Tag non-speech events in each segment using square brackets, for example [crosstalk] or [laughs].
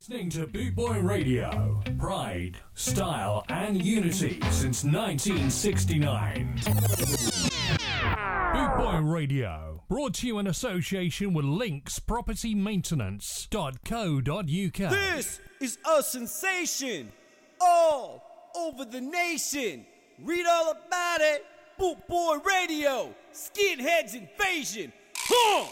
Listening to Boot Boy Radio, pride, style, and unity since 1969. Boot Boy Radio, brought to you in association with Links Property Maintenance.co.uk. This is a sensation all over the nation. Read all about it. Boot Boy Radio, Skinheads Invasion. Huh!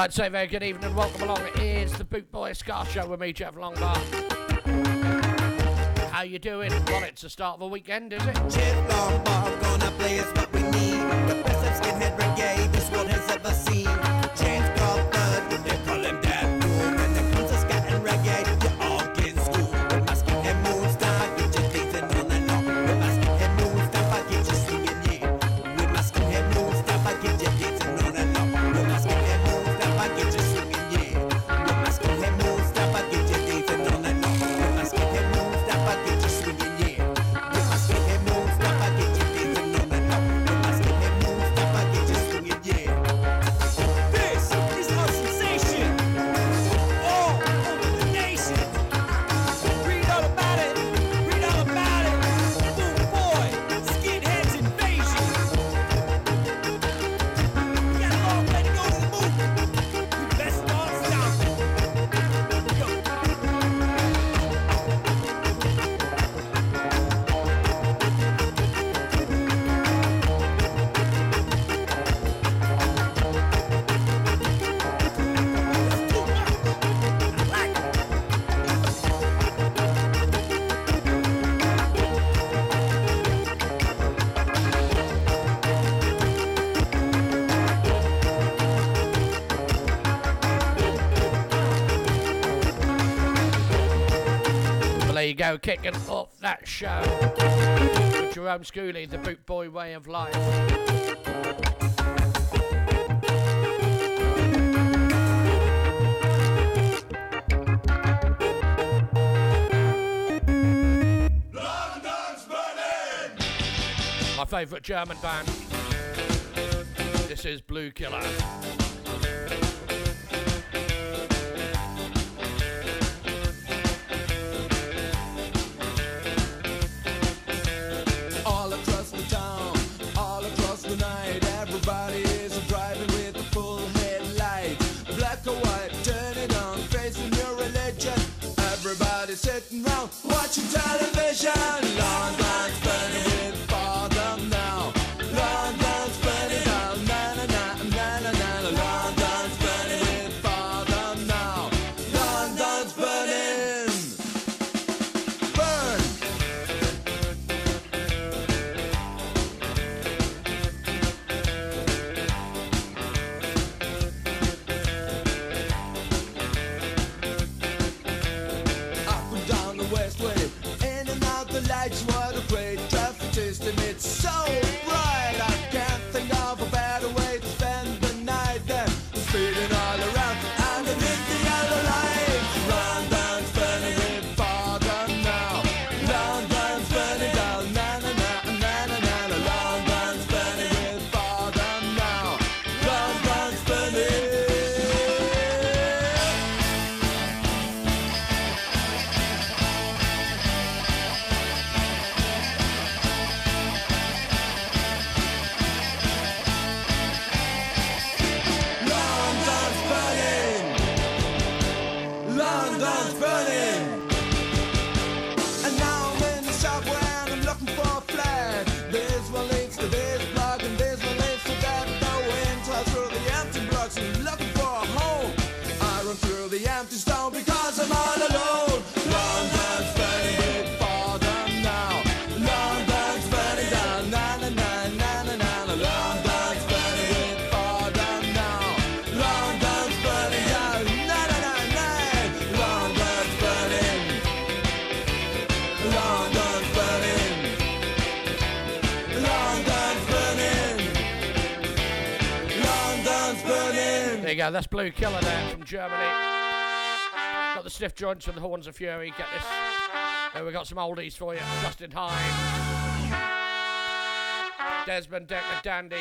like to say very good evening and welcome along. It is the Boot Boy Ska Show with me, Jeff Longbar. How you doing? Well, it's the start of the weekend, is it? Jeff Longbar, gonna play us what we need. The best of skinhead this world go, kicking off that show. With Jerome Schooley, the boot boy way of life. My favourite German band. This is Blue Killer. That's Blue Killer there from Germany. Got the stiff joints and the horns of fury. Get this. There we got some oldies for you. Justin Hinds. Desmond Dekker Dandy.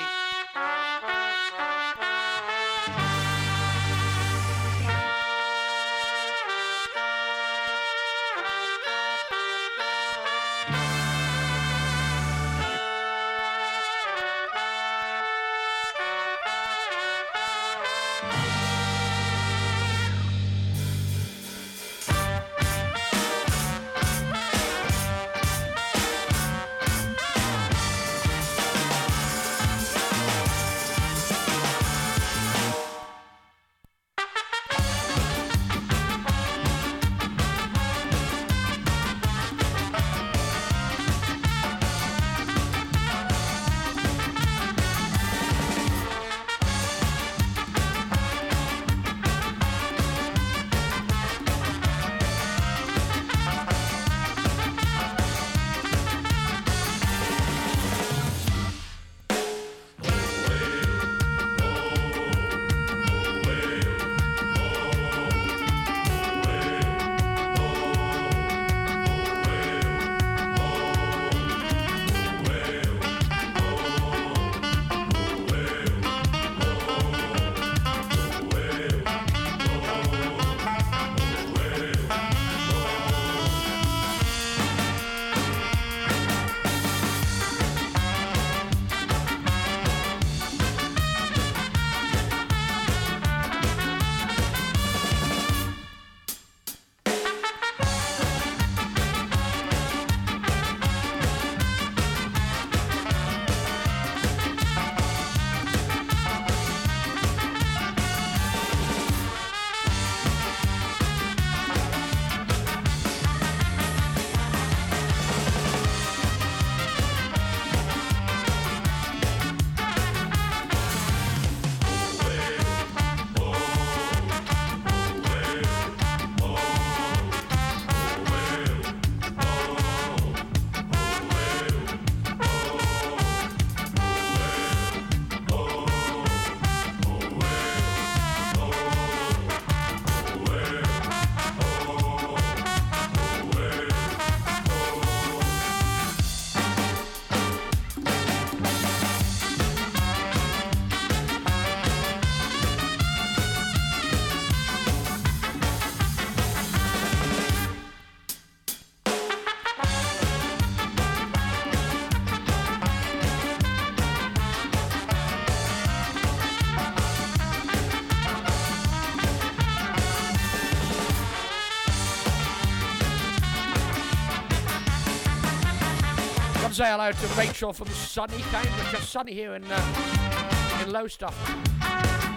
Say hello to Rachel from sunny Cambridge. Just sunny here in uh, in Lowestoft.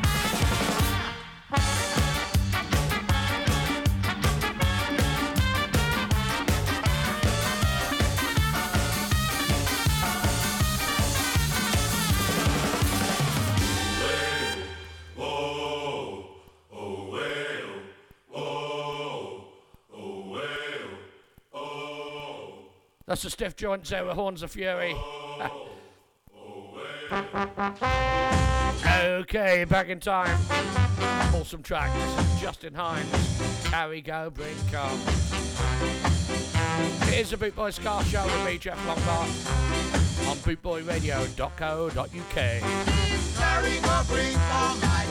That's the stiff joints there with Horns of Fury. [laughs] okay, back in time. Awesome track. This is Justin Hinds. Carry Go, Bring Come. It is the Bootboy Ska Show with me, Jeff Lombard, on bootboyradio.co.uk. Carry go bring for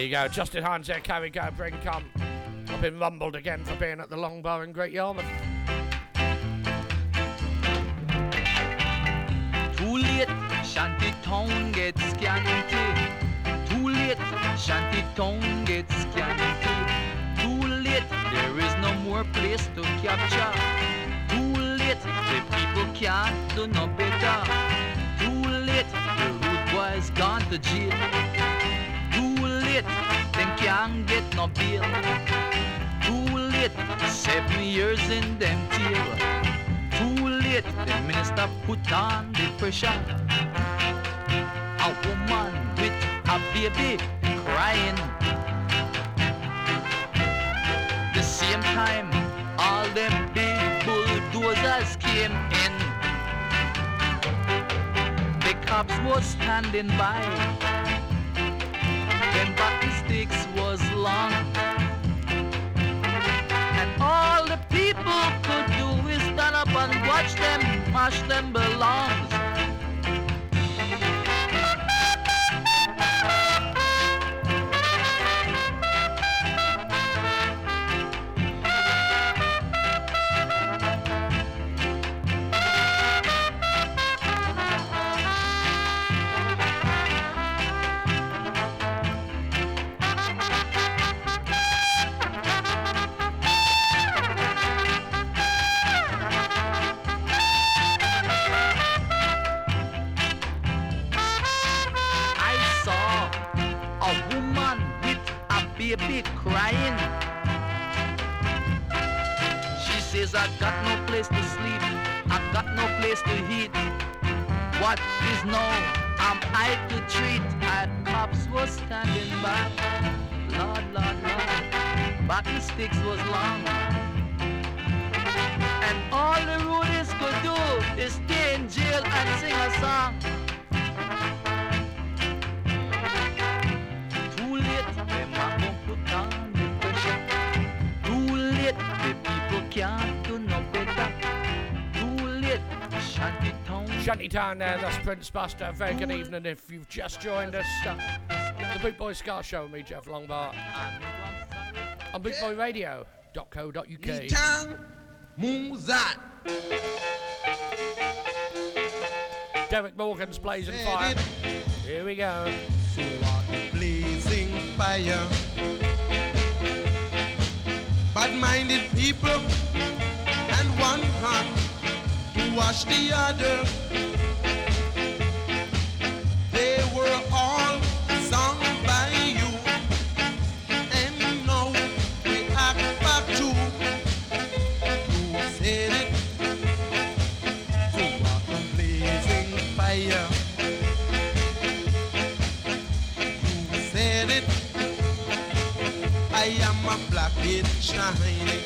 there you go. Justin Hinds there, Carry Go, Bring Come. I've been rumbled again for being at the Longbow in Great Yarmouth. Too late, Shanty Town gets scanty. Too late, Shanty Town gets scanty. Too late, there is no more place to capture. Too late, the people can't do no better. Too late, the rude boys gone to jail. Standing by. Got no place to eat. What is now am I to treat? And cops was standing by. Lord, Lord, Lord, button sticks was long. And all the rudies could do is stay in jail and sing a song. Too late, them a go put on the pressure. Too late, the people can't Shantytown there, that's Prince Buster. Very good evening if you've just joined us. Uh, the Boot Boy Ska Show with me, Jeff Longbar, on bootboyradio.co.uk. Derek Morgan's Blazing Fire. Here we go. blazing fire. Bad-minded people and one hand to wash the other. They were all sung by you, and now we act back to you said it. So what a blazing fire. You said it. I am a black it shining.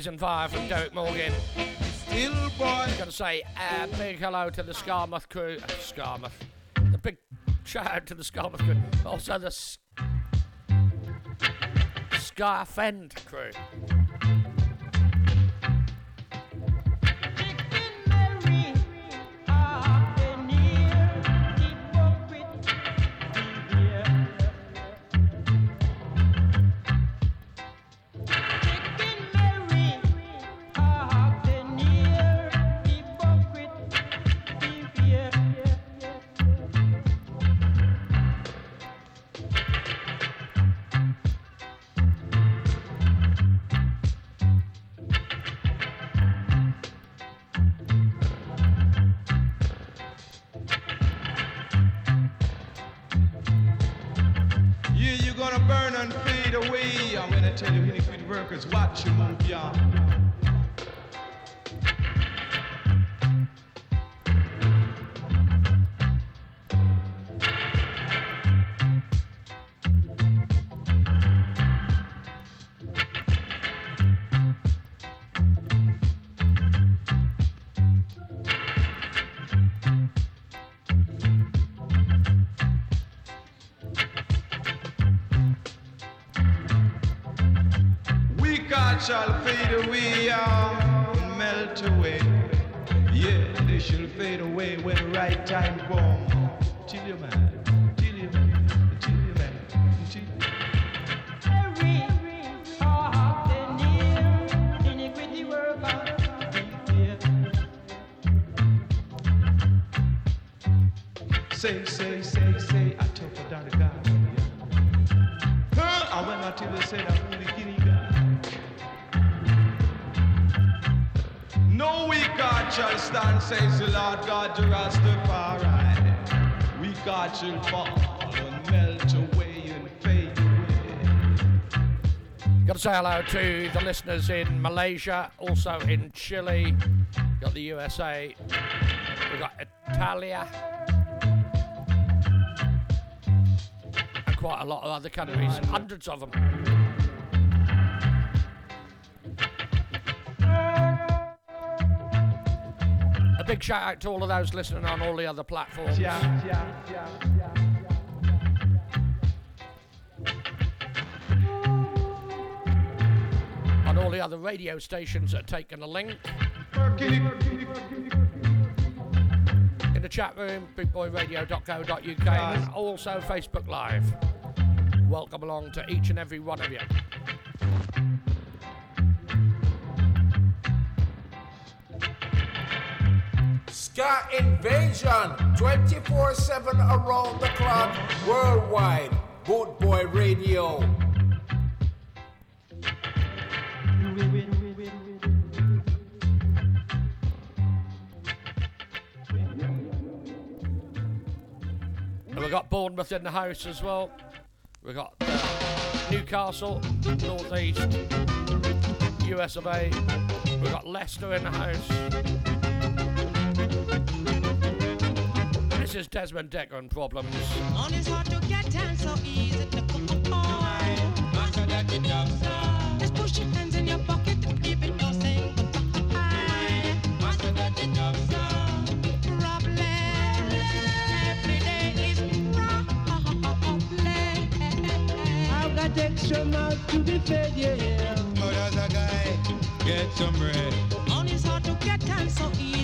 Blazing Fire from Derek Morgan. Still, boy. Gotta say, uh, big hello to the Skamouth crew. Uh, Skamouth. The big shout out to the Skamouth crew. Also the S- Scarfend crew. Workers, watch you move, yeah. Say hello to the listeners in Malaysia, also in Chile, got the USA, we've got Italia, and quite a lot of other countries, hundreds of them. A big shout out to all of those listening on all the other platforms. Yeah, yeah, yeah, yeah. All the other radio stations that are taking a link. In the chat room, bootboyradio.co.uk, and also Facebook Live. Welcome along to each and every one of you. Ska Invasion 24 7 around the clock worldwide. Boot Boy Radio. And we've got Bournemouth in the house as well. We've got uh, Newcastle, North East, US of A. We've got Leicester in the house. This is Desmond Dekker and Problems. On is hard to get and so easy to go on. Just push your hands in your pocket Extra mouth to be fed, yeah. But as a guy, get some bread. On is hard to get and so easy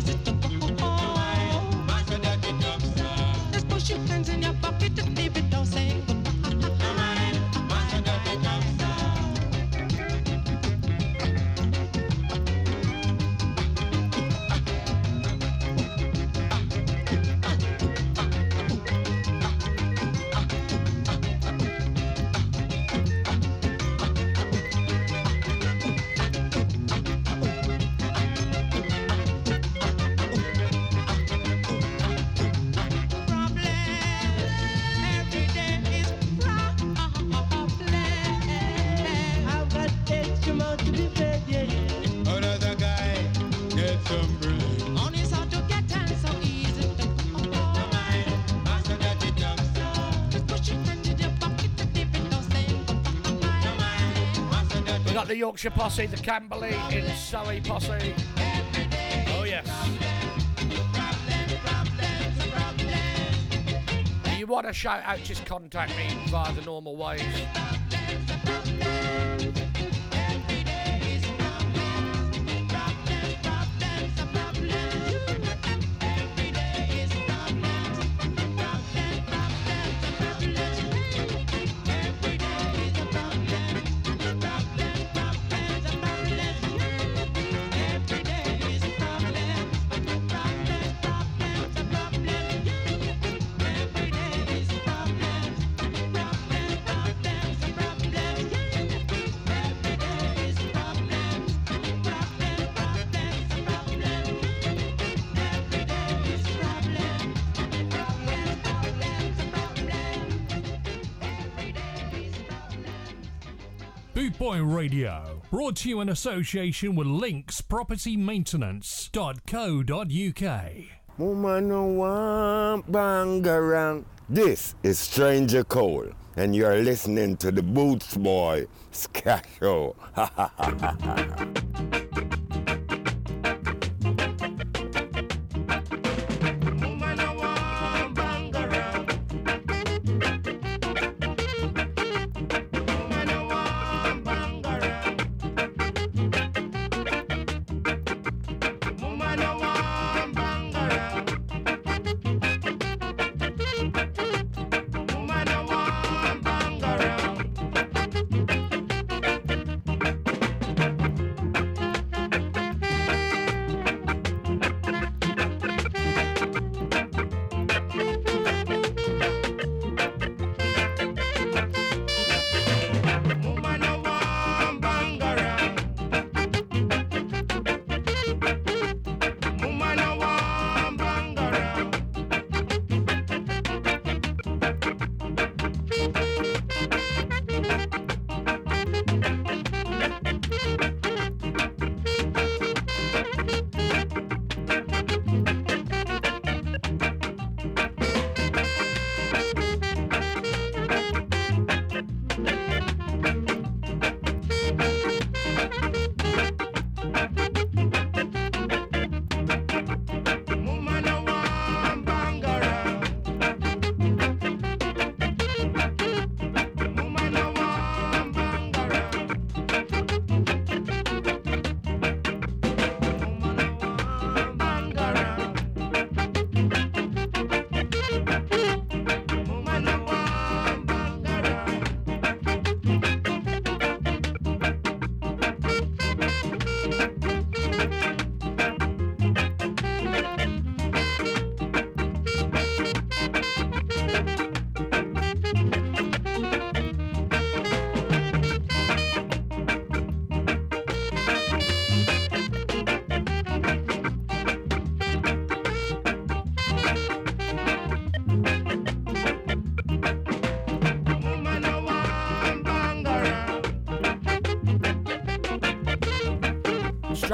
Yorkshire Posse, the Camberley in Surrey Posse. Oh, yes. If you want a shout out, just contact me via the normal ways. Radio. Brought to you in association with Links Property Maintenance.co.uk. This is Stranger Cole, and you're listening to the Boots Boy Ska Show. [laughs]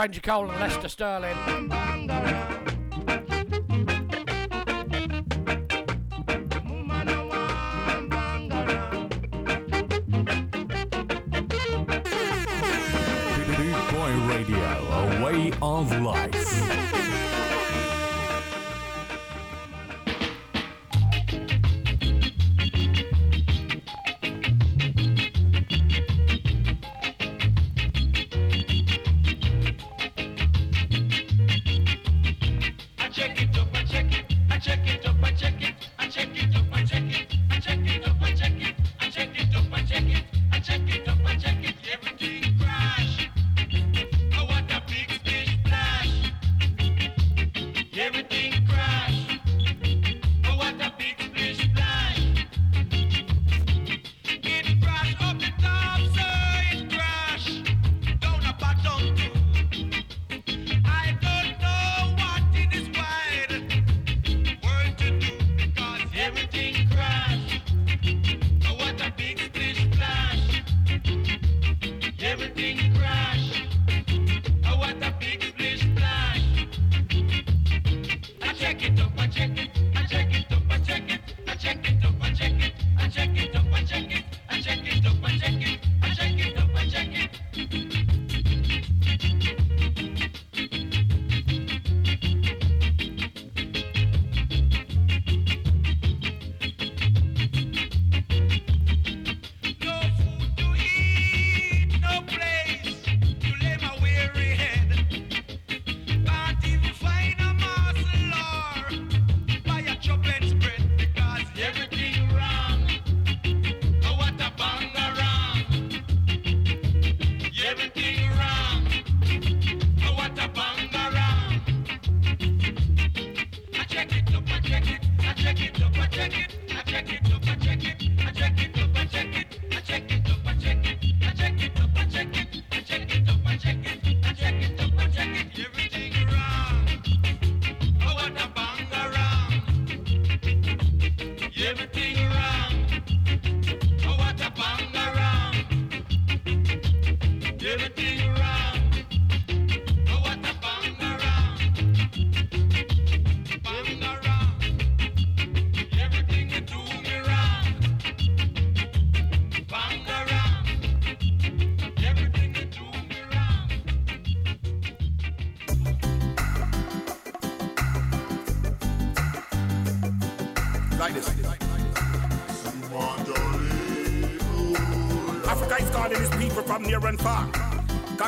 Ranger Cole and Lester Sterling.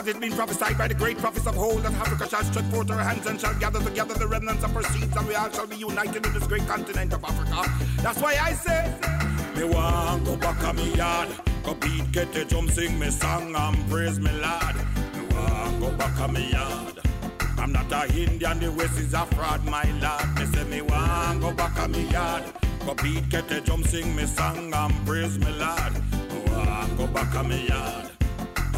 Cause it's been prophesied by the great prophets of old that Africa shall stretch forth her hands and shall gather together the remnants of her seeds, and we all shall be united in this great continent of Africa. That's why I say, me want go back on me yard, go beat, get the jump, sing me song and praise me lad. Me want go back on me yard. I'm not a Indian, the West is a fraud, my lad. Me say me want go back on me yard. Go beat, get the jump, sing me song and praise me lad. Me want go back on me yard.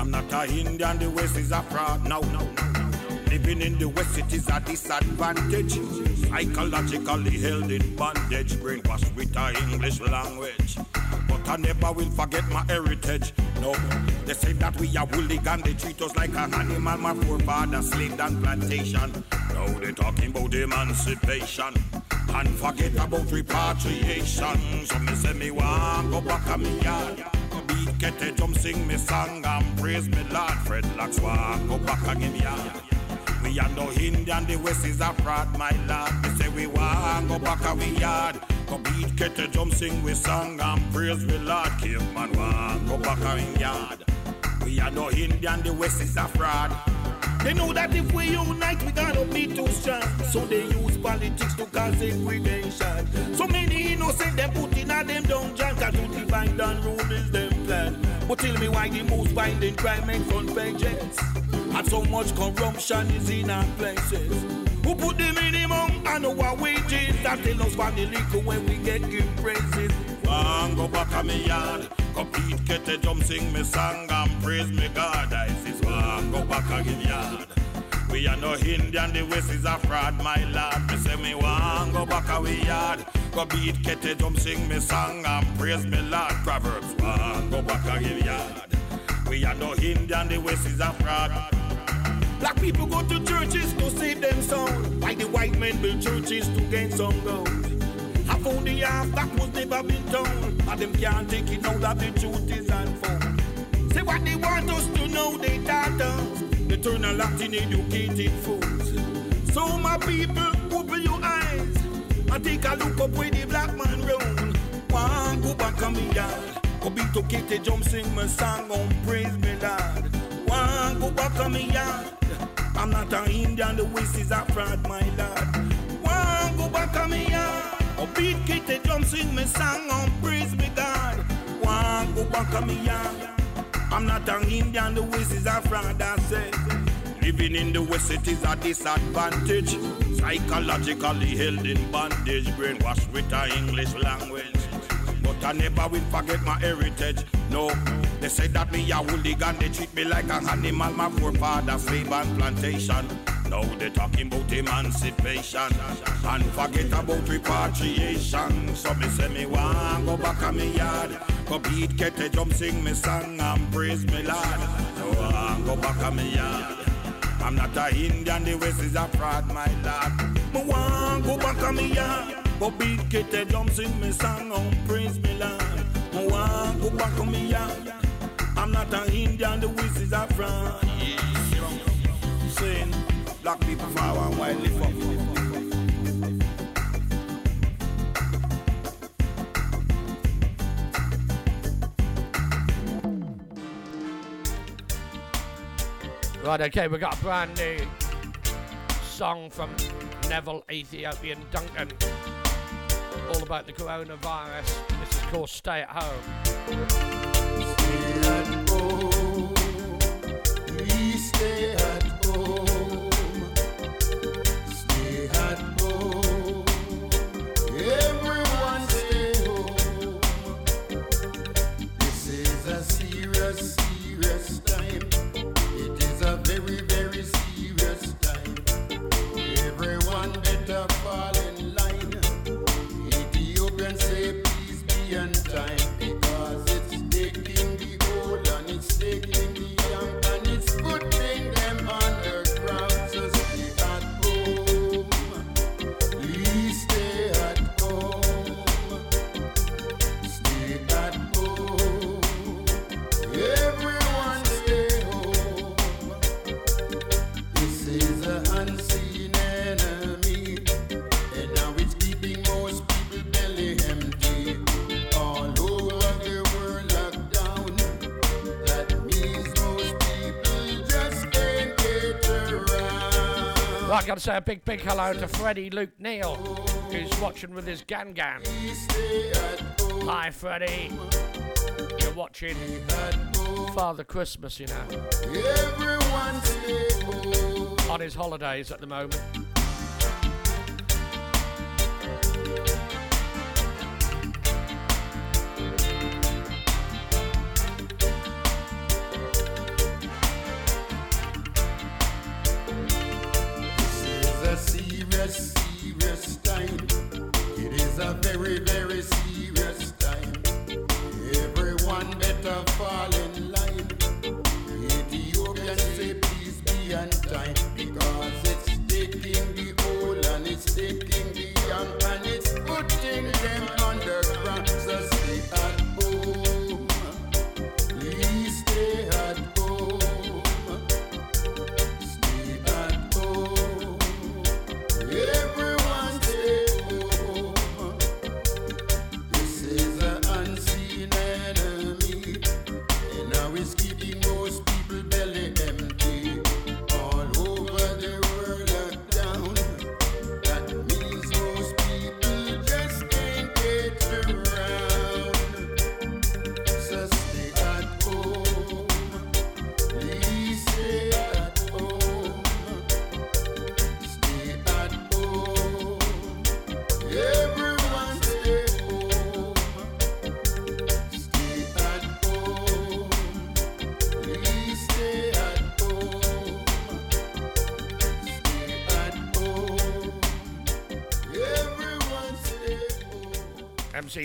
I'm not a Indian, the West is a fraud. No, no, no. Living in the West, it is a disadvantage. Psychologically held in bondage, brainwashed with a English language. But I never will forget my heritage. No, they say that we are hooligan, they treat us like an animal. My forefathers slaved on plantation. Now they talking about emancipation. And forget about repatriation. So me say me want go back on me yard. Beat, get a jump, sing me song and praise me Lord. Fred Locks want go back him yard. We are no Indian, the West is a fraud, my lord. We say we want go back a we yard. Go beat, get a jump, sing we song and praise we Lord. Caveman want go back a we yard. We are no Indian, the West is a fraud. They know that if we unite, we gotta be too strong. So they use politics to cause segregation. So many innocent them put in a them dungeon. Cause to divine and rule is them plan. But tell me why the most violent crime and convergence. And so much corruption is in our places. Who put the minimum and our wages? That tell us for the liquor when we get good praises. One go back on me yard. Beat, get a jump, sing me song and praise me God. I says go back again yard. We are no Indian, the West is a fraud, my lord. Me say me one go back a we yard. Go beat, a jump, sing me song and praise me Lord. Proverbs one go back again yard. We are no Indian, the West is a fraud. Black people go to churches to save them soul. Why the white men build churches to gain some gold? I found the half that was never been told. And them can't take it now that the truth is unfold. Say what they want us to know, they taught us. Turn a Latin educated fools. So my people, open your eyes and take a look up where the black man roll. One go back on me yard. Go beat to the jump, sing my song on praise me Lord. One go back on me yard. I'm not an Indian, the West is a fraud, my lord. One go back on me yard. Oh, beat, the drum, sing me song on praise me God. One go back on me yard. I'm not an Indian, the West is a I say. Living in the West, it is a disadvantage. Psychologically held in bondage, brainwashed with a English language. But I never will forget my heritage. No, they say that me a hooligan, they treat me like an animal. My forefathers slave on plantation. Now they talking about emancipation and forget about repatriation. So me say me want go back on me yard, go beat, get a jump, sing me song and praise me Lord. So I go back on me yard. I'm not a Indian, the West is a fraud, my lord. Me want go back on me yard, beat, get a jump, sing me song and praise me Lord. Me want go back on me yard. I'm not a Indian, the West is a fraud. Saying black people for one while live up. Right, okay, we got a brand new song from Neville Ethiopian Duncan. All about the coronavirus. This is called Stay at Home. Stay at home. Stay at home. say a big, big hello to Freddie Luke Neal, who's watching with his Gan Gan. Hi, Freddie. You're watching Father Christmas, you know. On his holidays at the moment.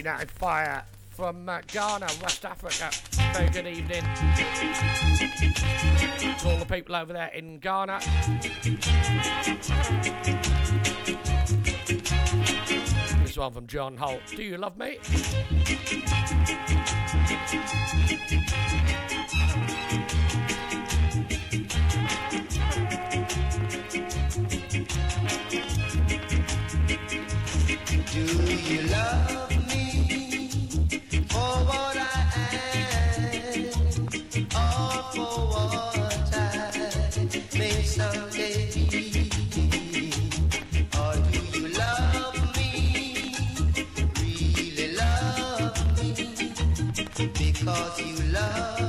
United Fire from uh, Ghana, West Africa. Very good evening to all the people over there in Ghana. This one from John Holt. Do you love me? because you love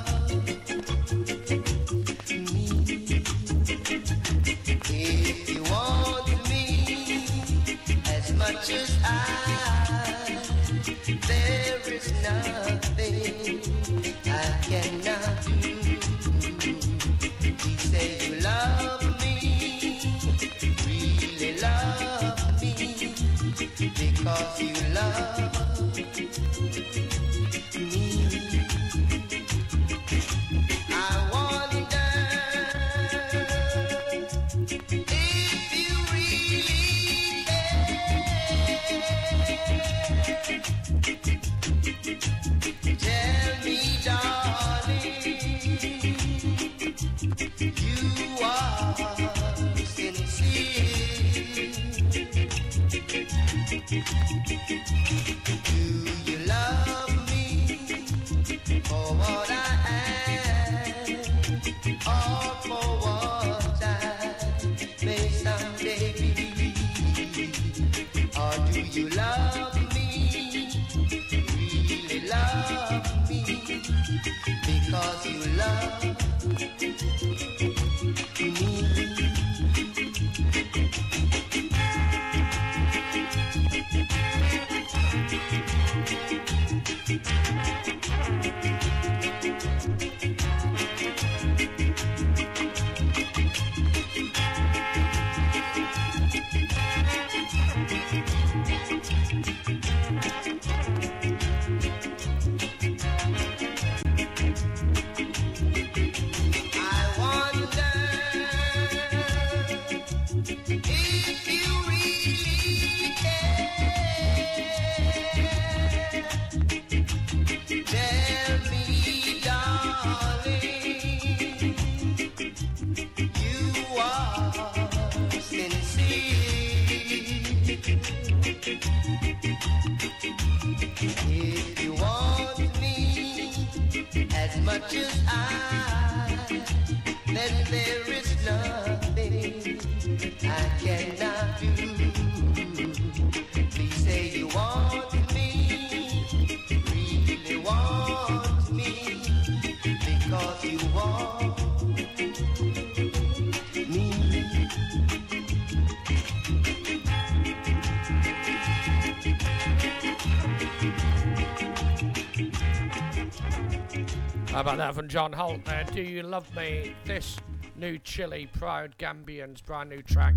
that from John Holt there? Do you love me? This new Chili Proud Gambians brand new track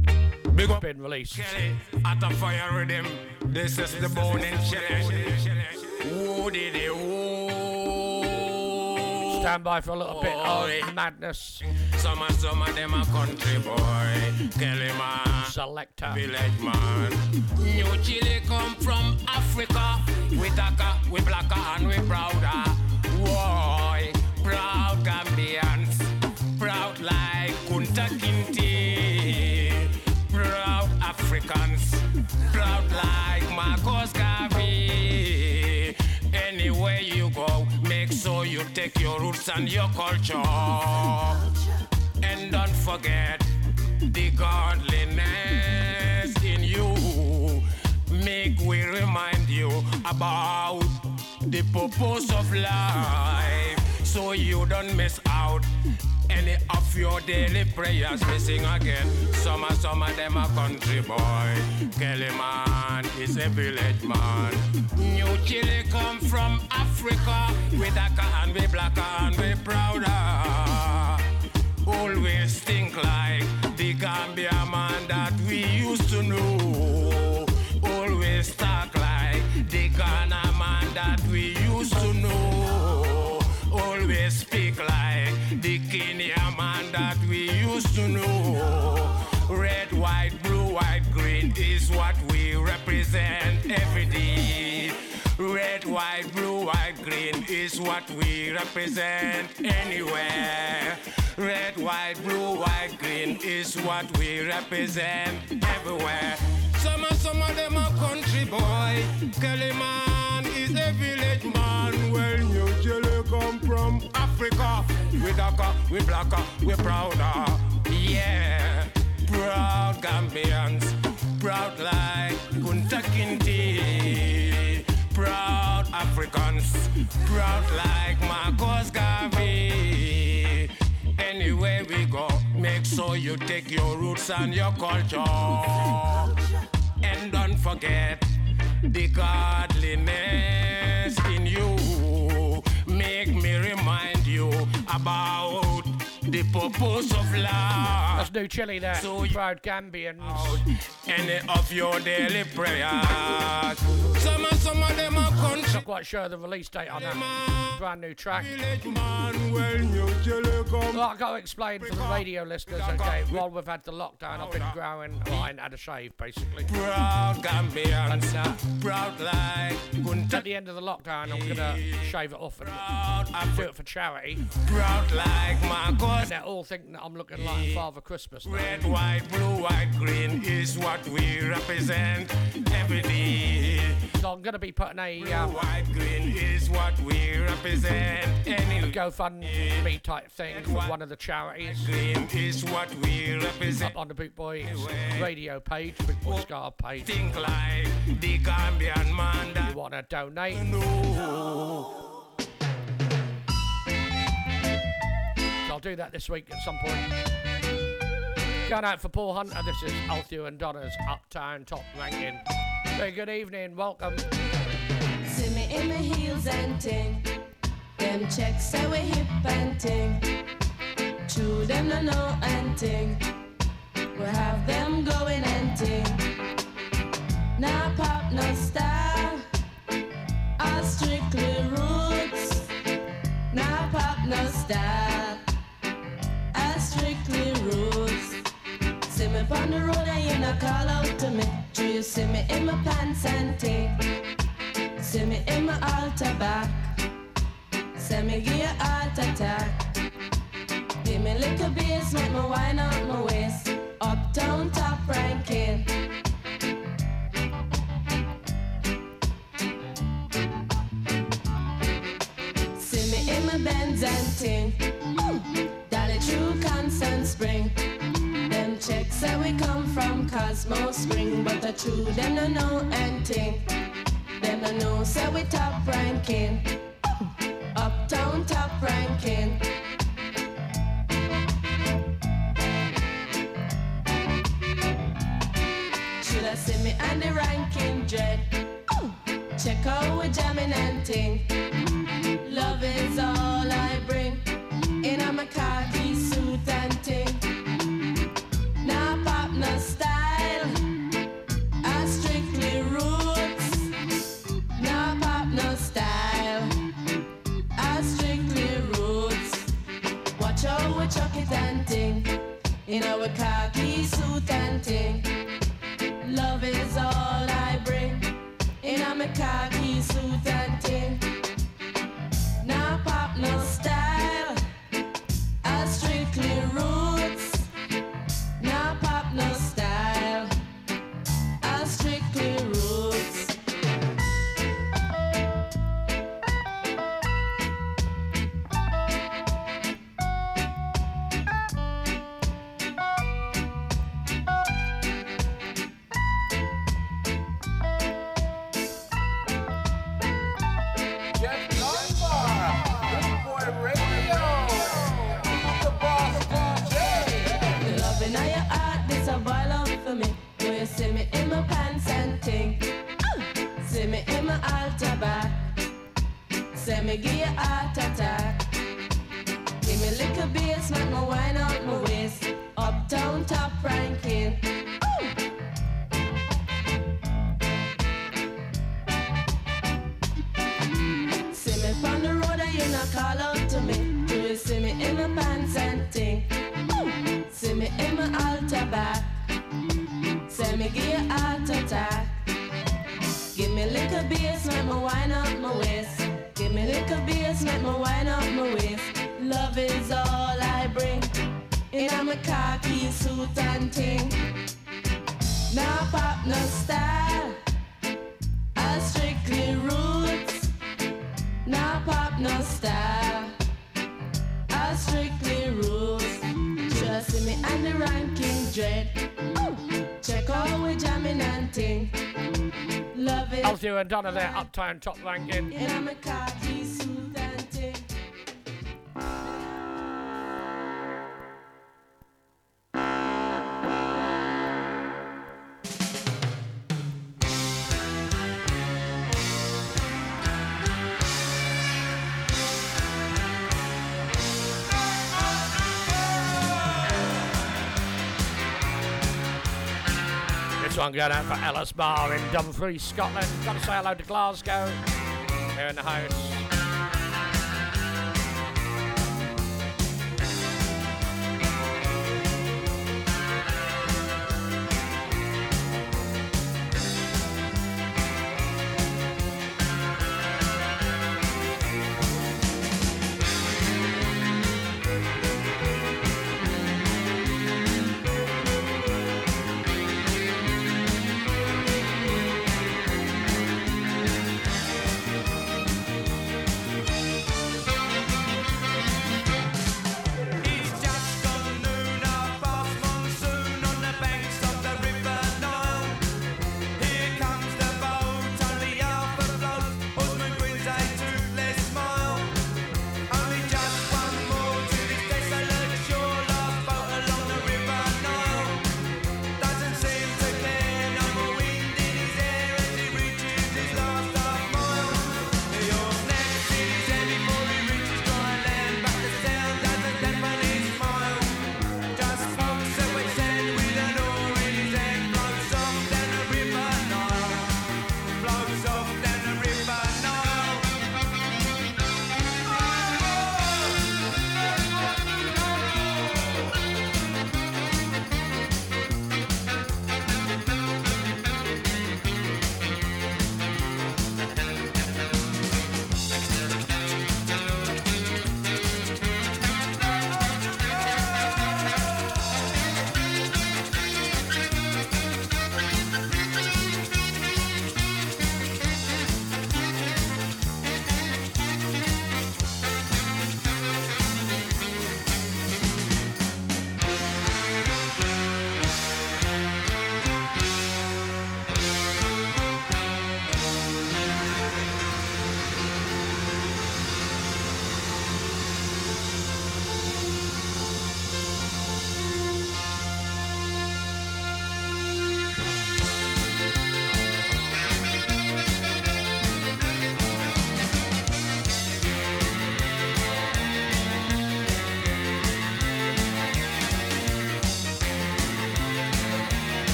Big up been released. Kelly, at a fire rhythm. This is the bone in Chile. Who did it? Who? Stand by for a little bit of madness. Some of some of them a country boy. Kelly man. Selector. Village man. New Chile come from Africa. We darker, we blacker, and we prouder. And your culture. And don't forget the godliness in you. Make we remind you about the purpose of life so you don't miss out any of your daily prayers missing again. Some of some of them a country boy. Kelly man is a village man. New Chile come from Africa. We darker and we blacker and we prouder. Always think like white, blue, white, green is what we represent anywhere. Red, white, blue, white, green is what we represent everywhere. Some of some of them are country boy. Kelly man is a village man. Well, New Chile come from Africa. We darker, we blacker, we prouder. Yeah, proud Gambians, proud like Kunta Kinte. Africans, proud like Marcus Garvey. Anywhere we go, make sure you take your roots and your culture. And don't forget the godliness in you. Make me remind you about the purpose of. That's new Chili there. Proud Gambians. Any of your daily prayers. Some of some of them are country. Not quite sure the release date on that brand new track. Man, well, New Chile come. Well, I've got to explain for the radio listeners, okay, while we've had the lockdown, I've been growing, I ain't had a shave, basically. Proud Gambians, And, uh, proud like At the end of the lockdown, I'm going to shave it off and do it for charity. Proud like Marcus. And they're all thinking that I'm looking like Father Christmas. now. Red, white, blue, white, green is what we represent every day. So I'm going to be putting a, um, White, green is what we represent any GoFundMe type thing for one of the charities. Green is what we represent. Up on the Boot Boys radio page, Boot Boy Ska page. Think like the Gambian man that you want to donate. So do that this week at some point. Going out for Paul Hunter, this is Althea and Donna's Uptown Top Ranking. Very good evening, welcome. See me in my heels and ting. Them checks we hip and ting. Them no and ting. We have them going and ting. Now pop no style. Strictly roots. Now pop no style. Strictly roots. See me on the road and you not call out to me. Do you see me in my pants and ting? See me in my altar back. Say me give you heart attack. Give me little bass, make me wine out my waist. Uptown top ranking. See me in my Benz and ting. Johnson Spring. Them checks say we come from Cosmo Spring, but the truth them no know anything. Them no know say we top ranking, uptown top ranking. Should I seen me and the ranking dread? Check out we jamming and ting. Love is all. canting. Love is all I bring. In a khaki and none of their Uptown Top Ranking. one going out for Alice Bar in Dumfries, Scotland. Got to say hello to Glasgow. Here in the house.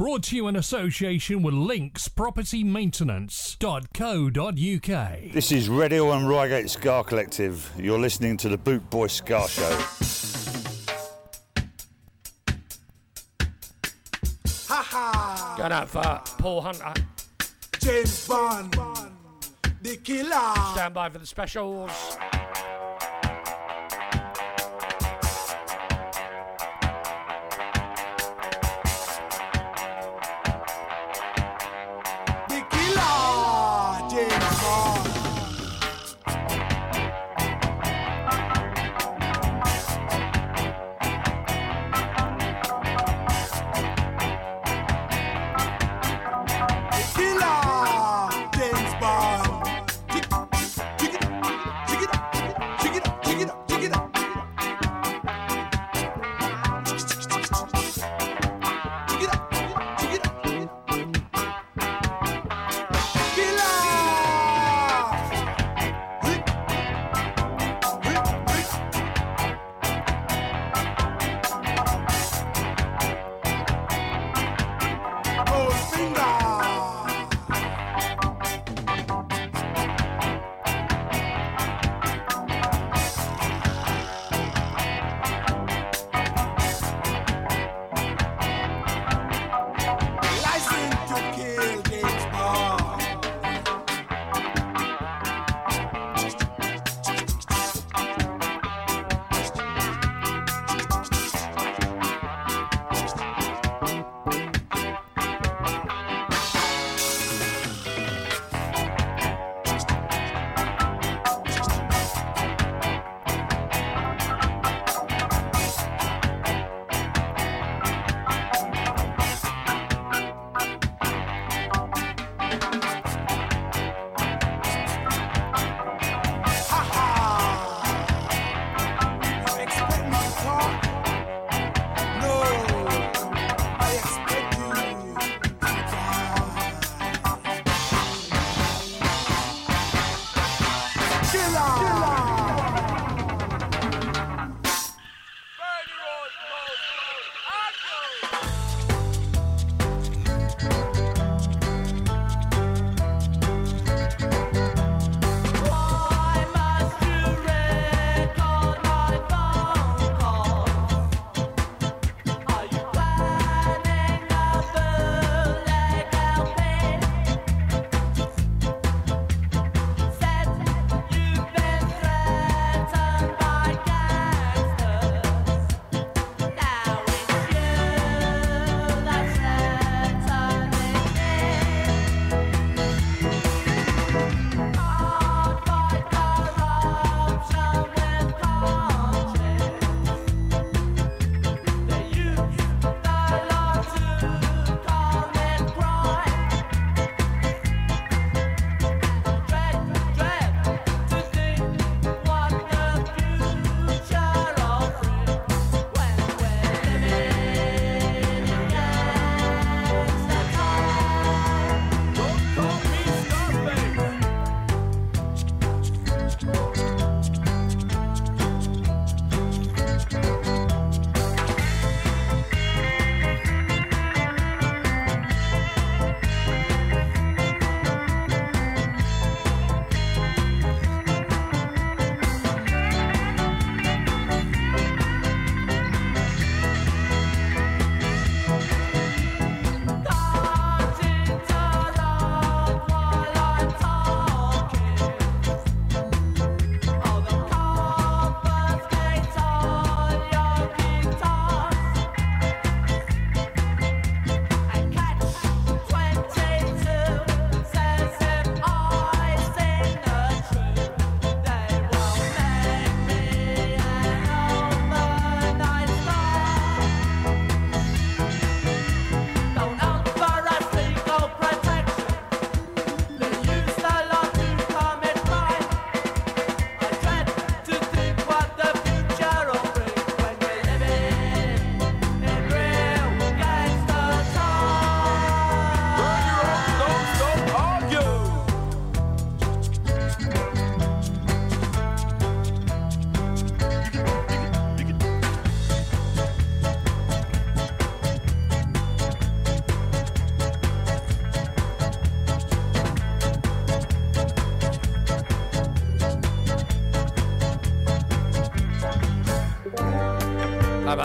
Brought to you in association with Links Property Maintenance.co.uk. This is Redhill and Reigate Ska Collective. You're listening to the Boot Boy Ska Show. Ha ha! Going out for Paul Hunter. James Bond, the killer. Stand by for the specials.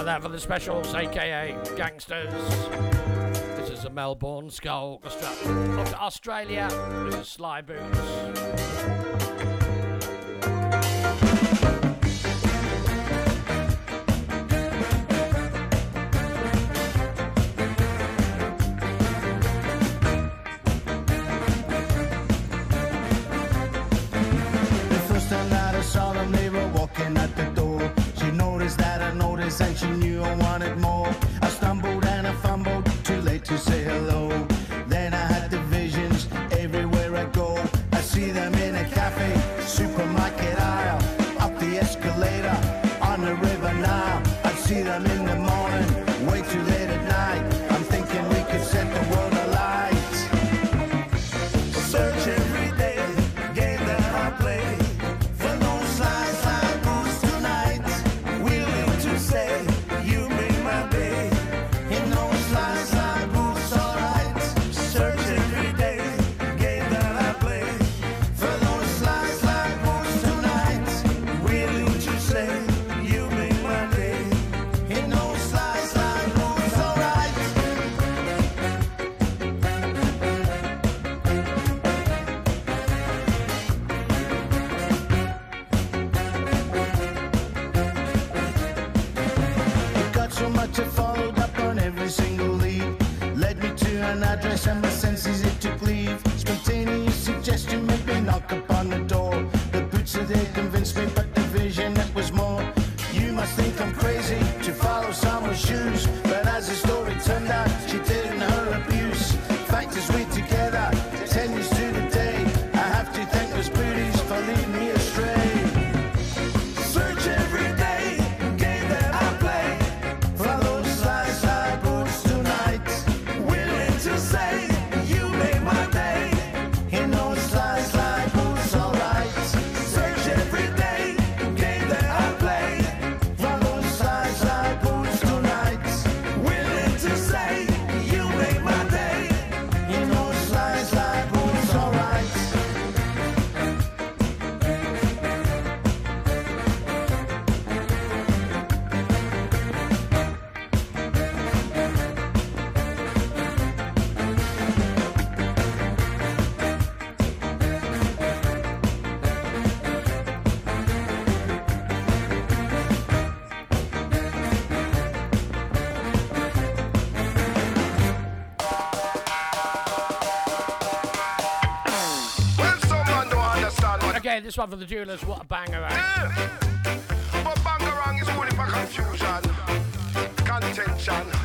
that for the specials, aka Gangsters. This is the Melbourne Ska Orchestra. Off to Australia, this is Sly Boots. this one from the Jewelers. What a banger! Eh, eh. Yeah. Is only for confusion, contention.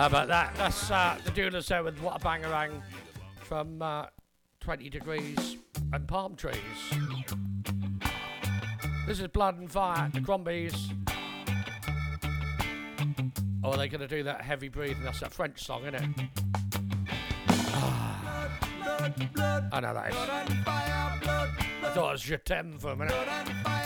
How about that? That's uh, the Dualers there with What a Bangarang from uh, 20 Degrees and Palm Trees. This is Blood and Fire, the Crombies. Oh, are they going to do that heavy breathing? That's that French song, isn't it? I know that is. I thought it was Je t'aime for a minute.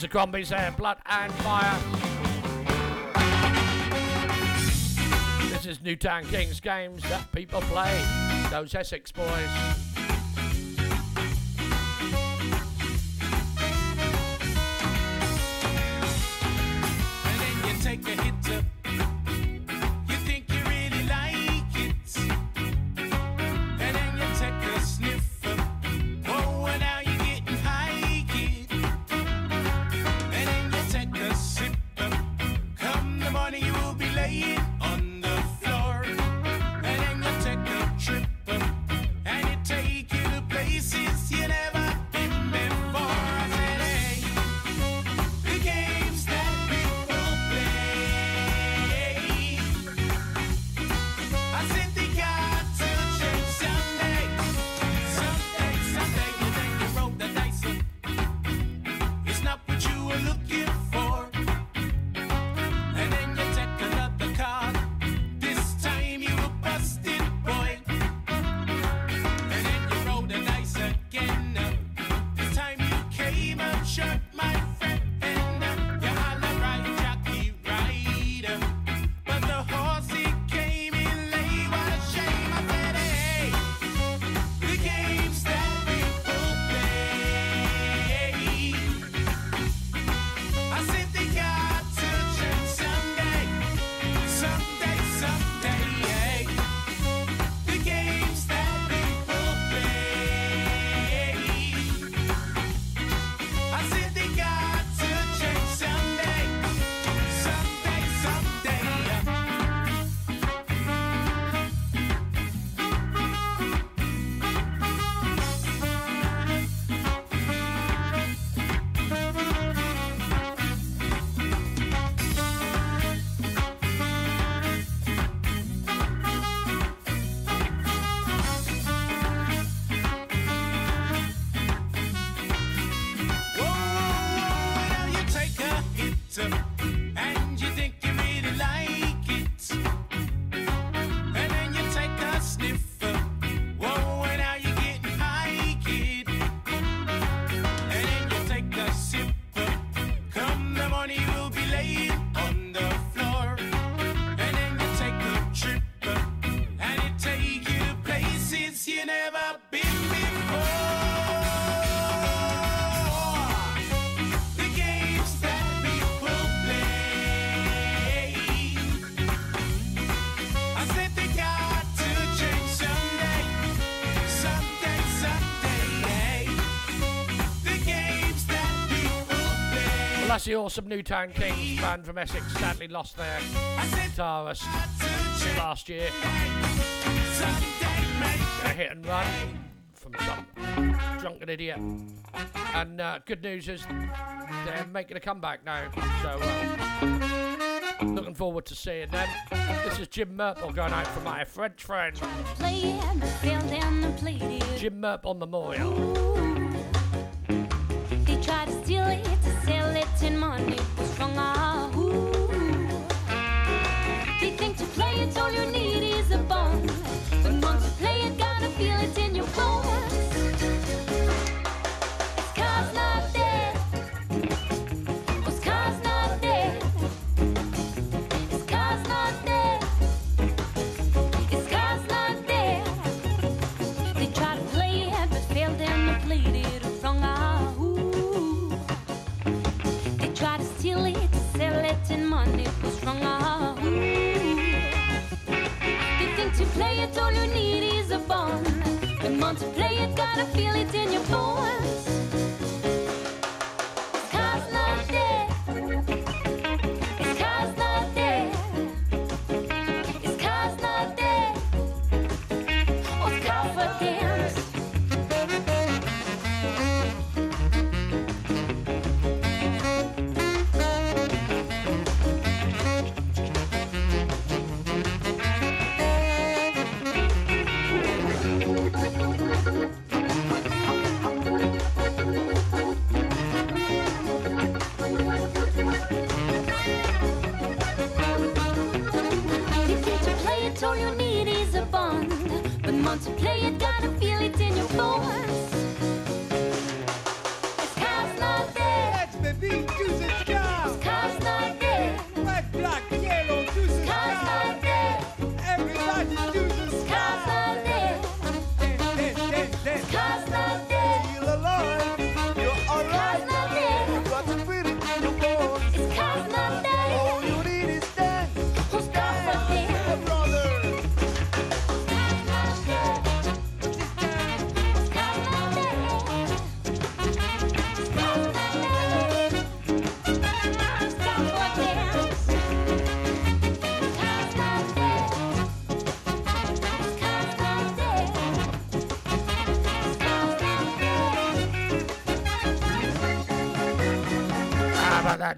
The Crombies there, Blood and Fire. This is New Town Kings games that people play. Those Essex boys. The awesome New Town Kings band from Essex sadly lost their guitarist last year. A hit and run from some drunken idiot. And uh, good news is they're making a comeback now. So uh, looking forward to seeing them. This is Jim Murple going out for my French friend. Jim Murple Memorial. They to steal it. to play it, gotta feel it in your bones.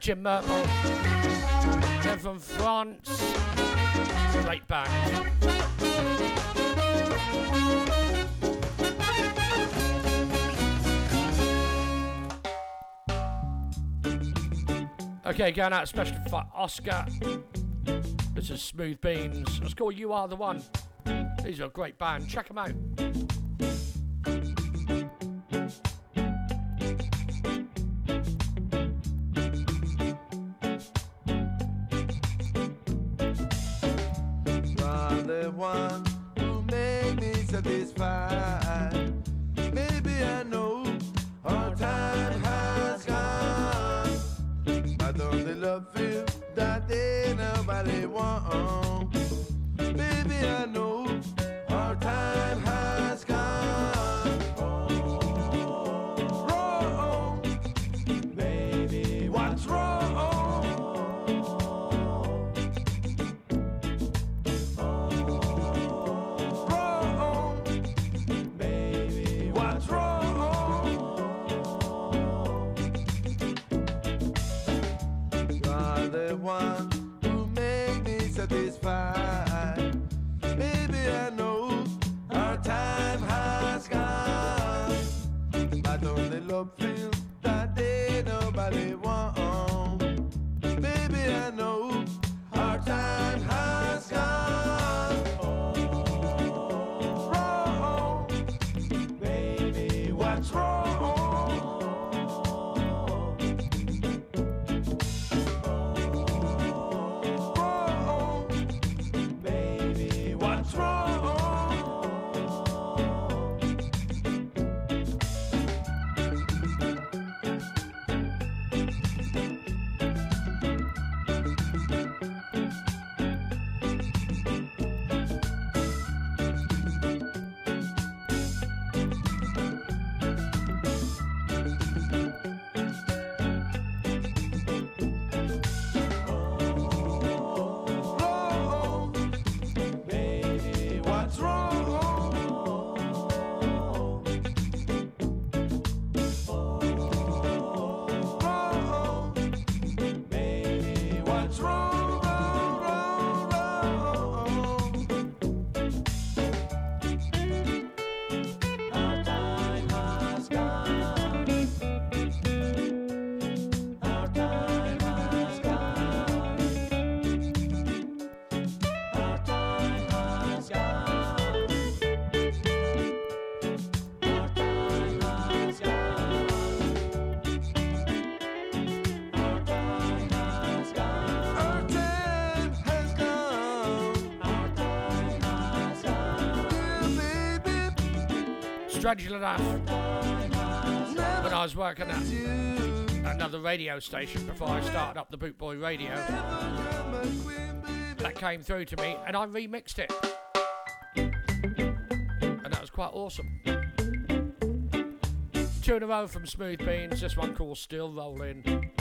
Jim Murple, They're oh. from France. Great band. Okay, going out special for Oscar. This is Smooth Beans. Let's call You Are the One. These are a great band. Check them out. Strangely enough, when I was working at another radio station before I started up the Boot Boy Radio, that came through to me and I remixed it. And that was quite awesome. Two in a row from Smooth Beans, this one called Still Rolling.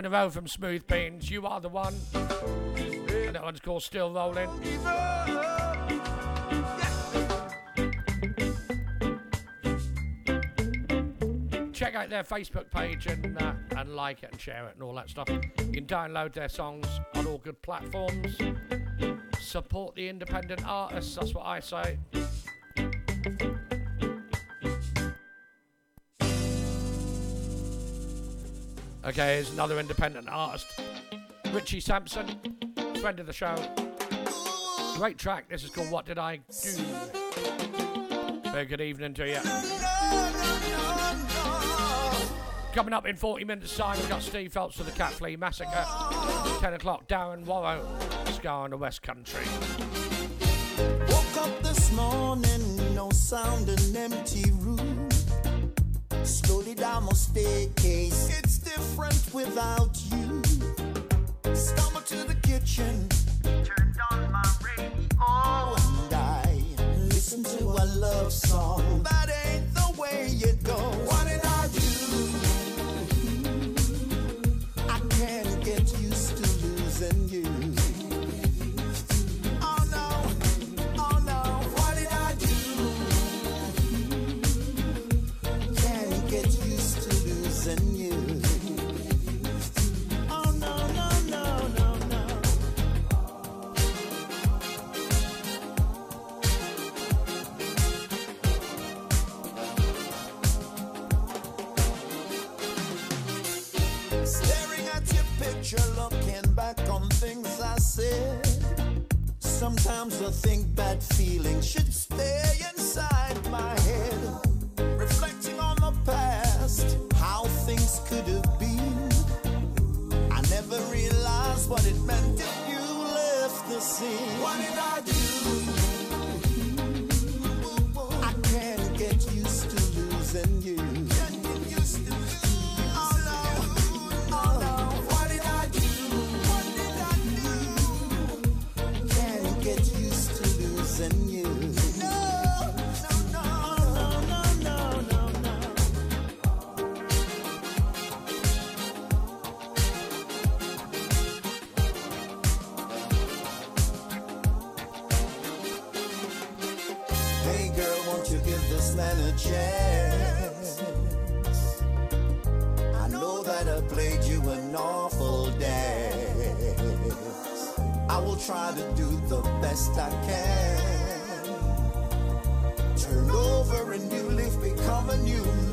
In a row from Smooth Beans, You Are the One. And that one's called Still Rolling. Check out their Facebook page and uh, and like it and share it and all that stuff. You can download their songs on all good platforms. Support the independent artists, that's what I say. Okay, here's another independent artist. Richie Sampson, friend of the show. Great track. This is called What Did I Do? Very good evening to you. Coming up in 40 minutes' time, we've got Steve Phelps for the Cat Flea Massacre. 10 o'clock, Darren Warrow, Ska in the West Country. Woke up this morning, no sound, an empty room. Slowly down my staircase. It's different without you. Stumble to the kitchen. Turned on my radio. And I listen to a love song. That ain't the way it goes. Said. Sometimes I think bad feelings should try to do the best I can. Turn over a new leaf, become a new man.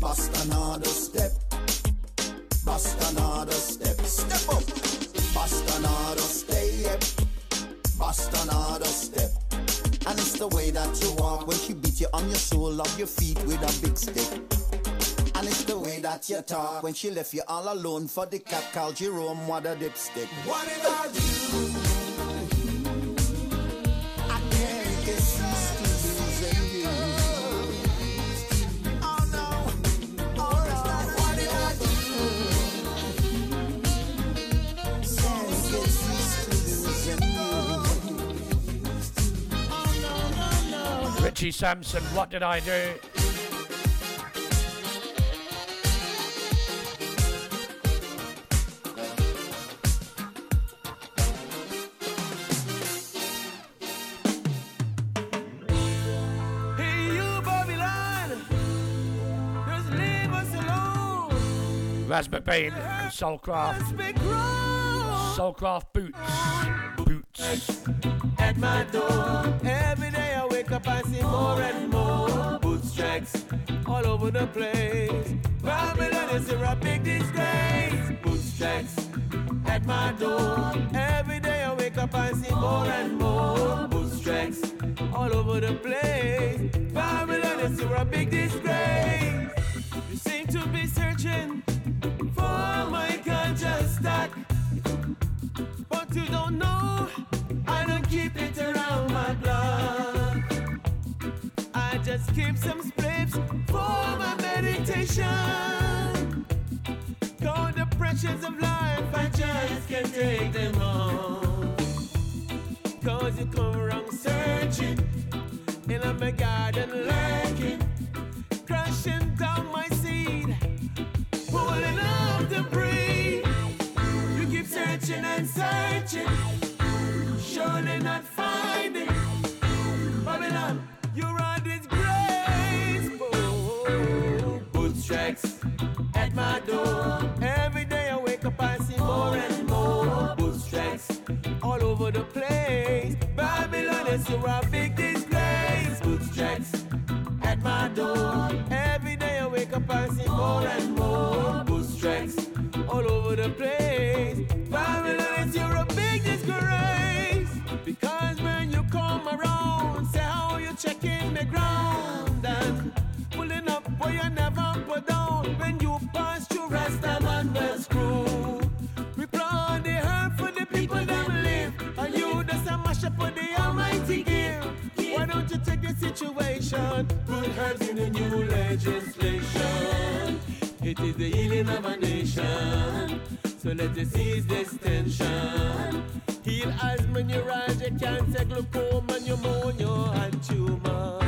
Bust another step. Another step. Step up. Another step. Bust another step. And it's the way that you walk when she beat you on your sole of your feet with a big stick. And it's the way that you talk when she left you all alone for the cat called Jerome with a dipstick. What did I do? Richie Sampson, what did I do? Hey, you Babylon, just leave us alone. Raspberry Bean and Soulcraft. Soulcraft boots. Boots. at my door. Every day I see more and more bootstraps all over the place. Babylon is a big disgrace. Boots tracks at my door. Every day I wake up and see more and more boots tracks all over the place. Babylon is a big disgrace. You seem to be searching for my ganja stack. But you don't know, keep some spliffs for my meditation. Cause the pressures of life, I just can't take them on. Cause you come around searching, in my garden lurking, crushing down my seed, pulling up the breed. You keep searching and searching, surely not finding. My door. Every day I wake up, I see more and more boots tracks all over the place. Babylon is a big disgrace. Boots tracks at my door. Every day I wake up, and see more and more boost tracks all over the place. Babylon is your big disgrace. Because when you come around, say how you checking the ground and pulling up where you never put down. When you situation, put herbs in the new legislation? It is the healing of a nation. So let us ease this tension. Heal asthma, neuralgia, cancer, glaucoma, pneumonia, and tumor.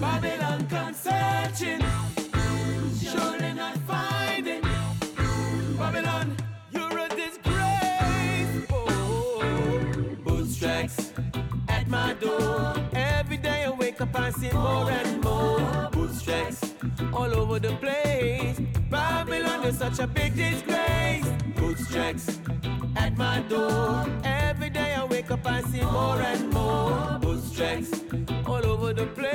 Babylon come searching, I up and see more and more boots tracks all over the place. Babylon is such a big disgrace. Boots tracks at my door. Every day I wake up and see more and more boots tracks all over the place.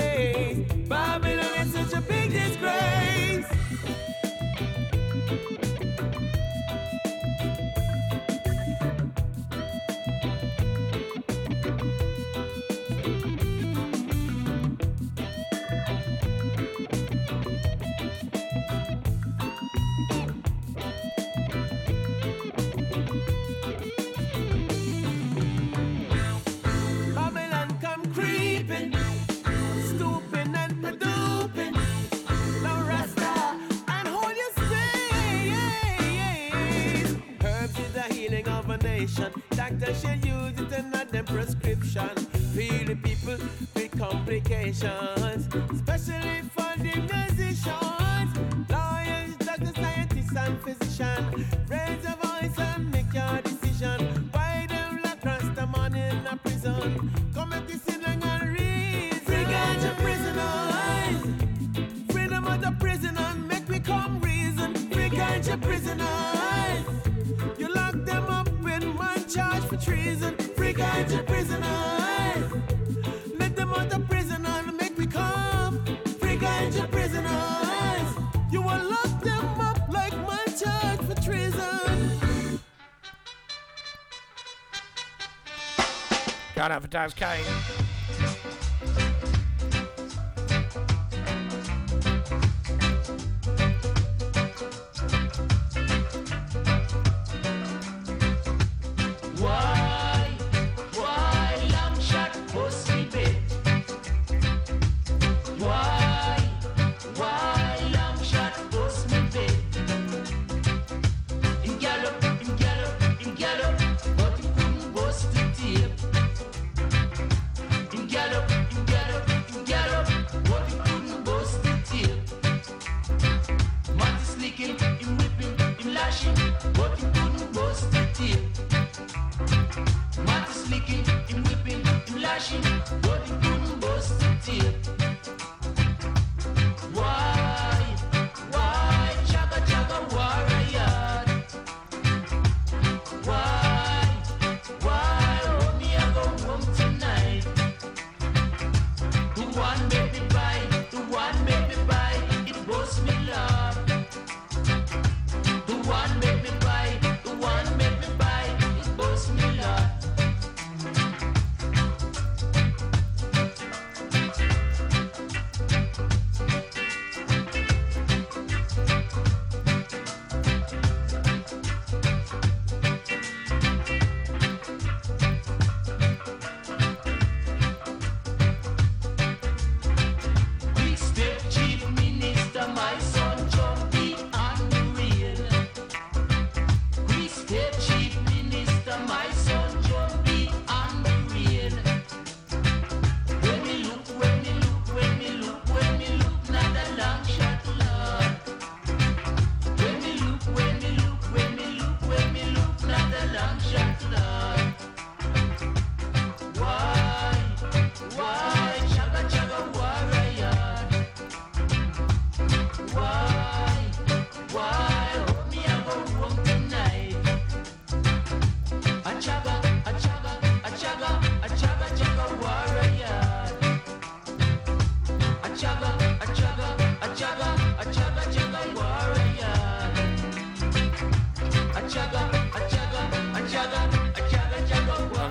Out Kane.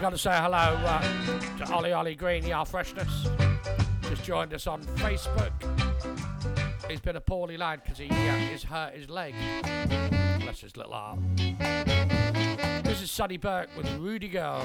got to say hello uh, to Ollie Ollie Green, our freshness. Just joined us on Facebook. He's been a poorly lad because he uh, is hurt his leg. Bless his little heart. This is Sonny Burke with Rudy Girl.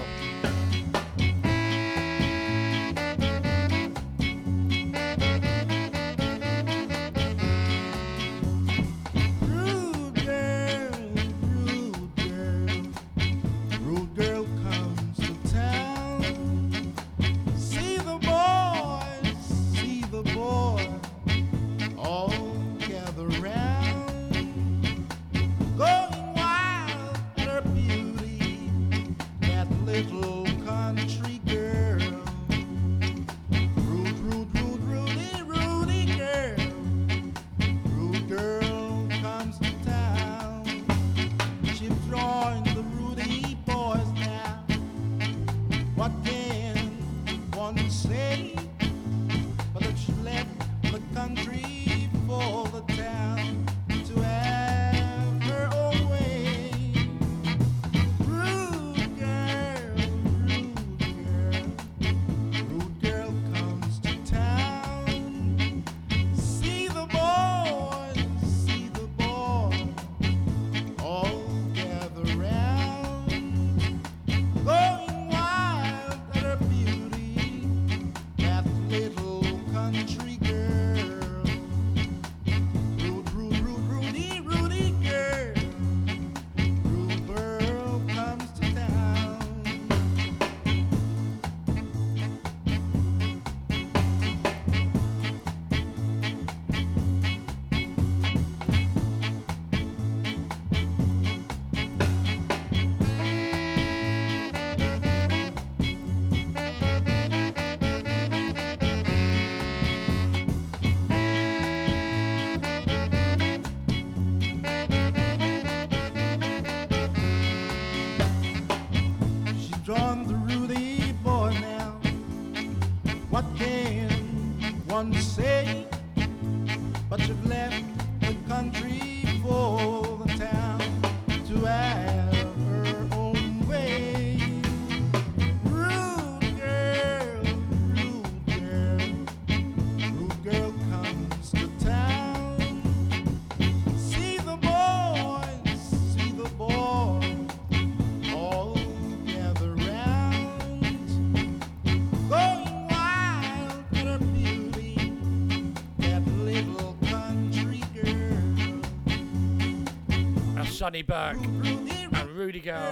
Rodney Burke and Rudy Girl.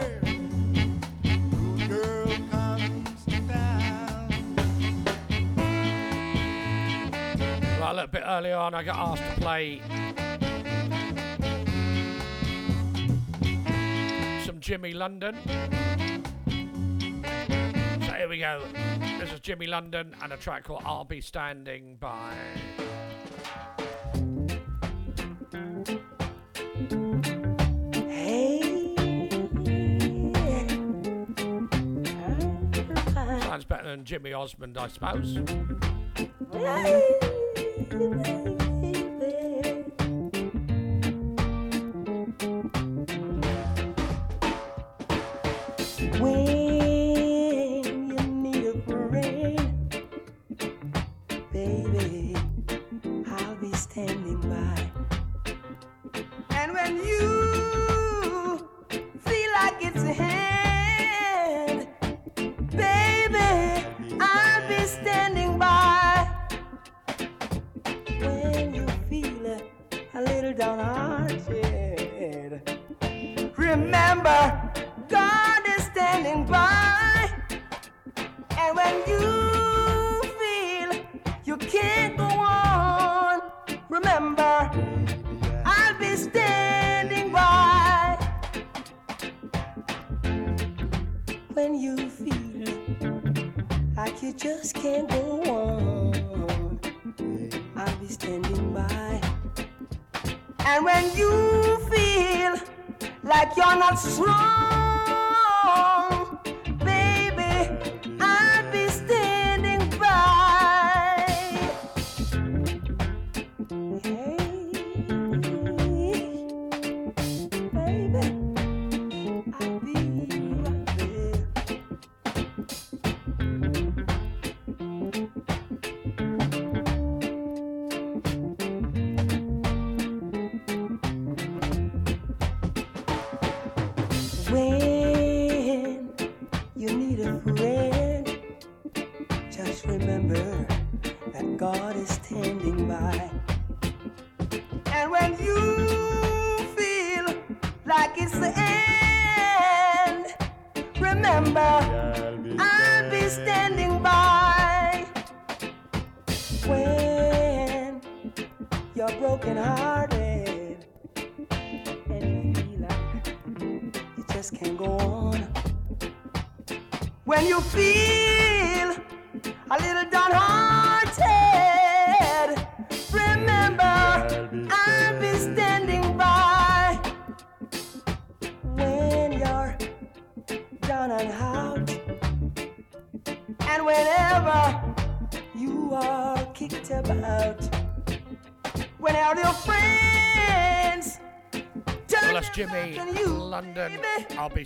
Right, a little bit earlier on, I got asked to play some Jimmy London. So here we go. This is Jimmy London and a track called I'll Be Standing By. husband, I suppose.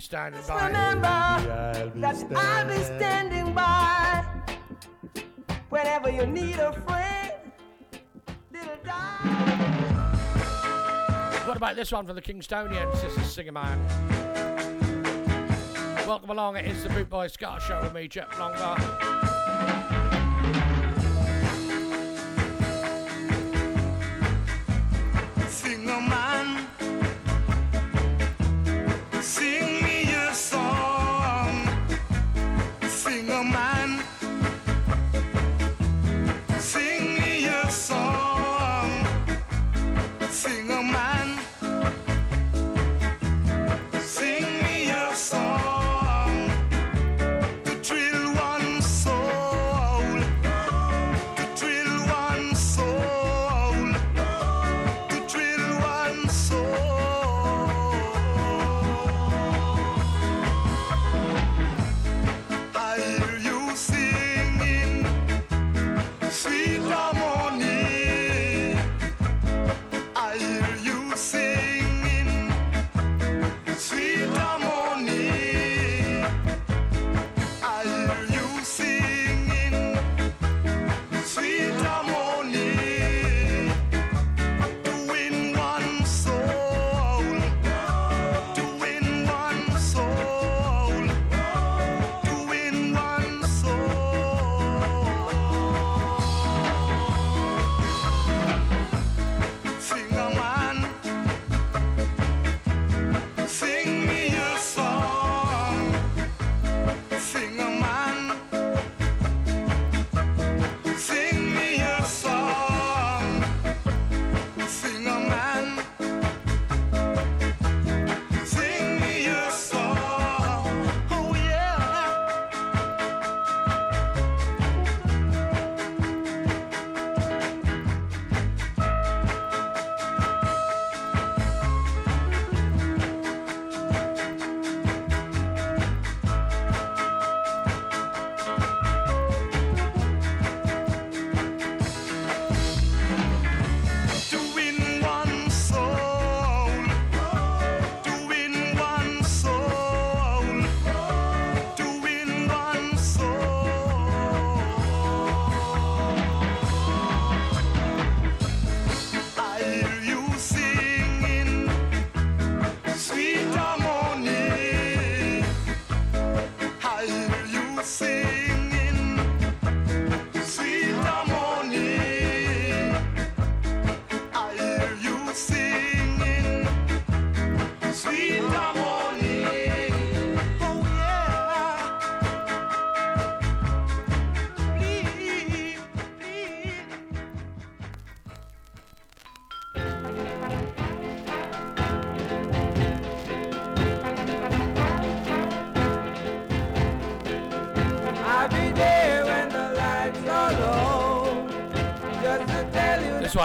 standing Just by. Remember that. I'll be standing by whenever you need a friend. What about this one from the Kingstonians? This is Singer Man. Welcome along. It is the Boot Boy Ska Show with me, Jeff Longer.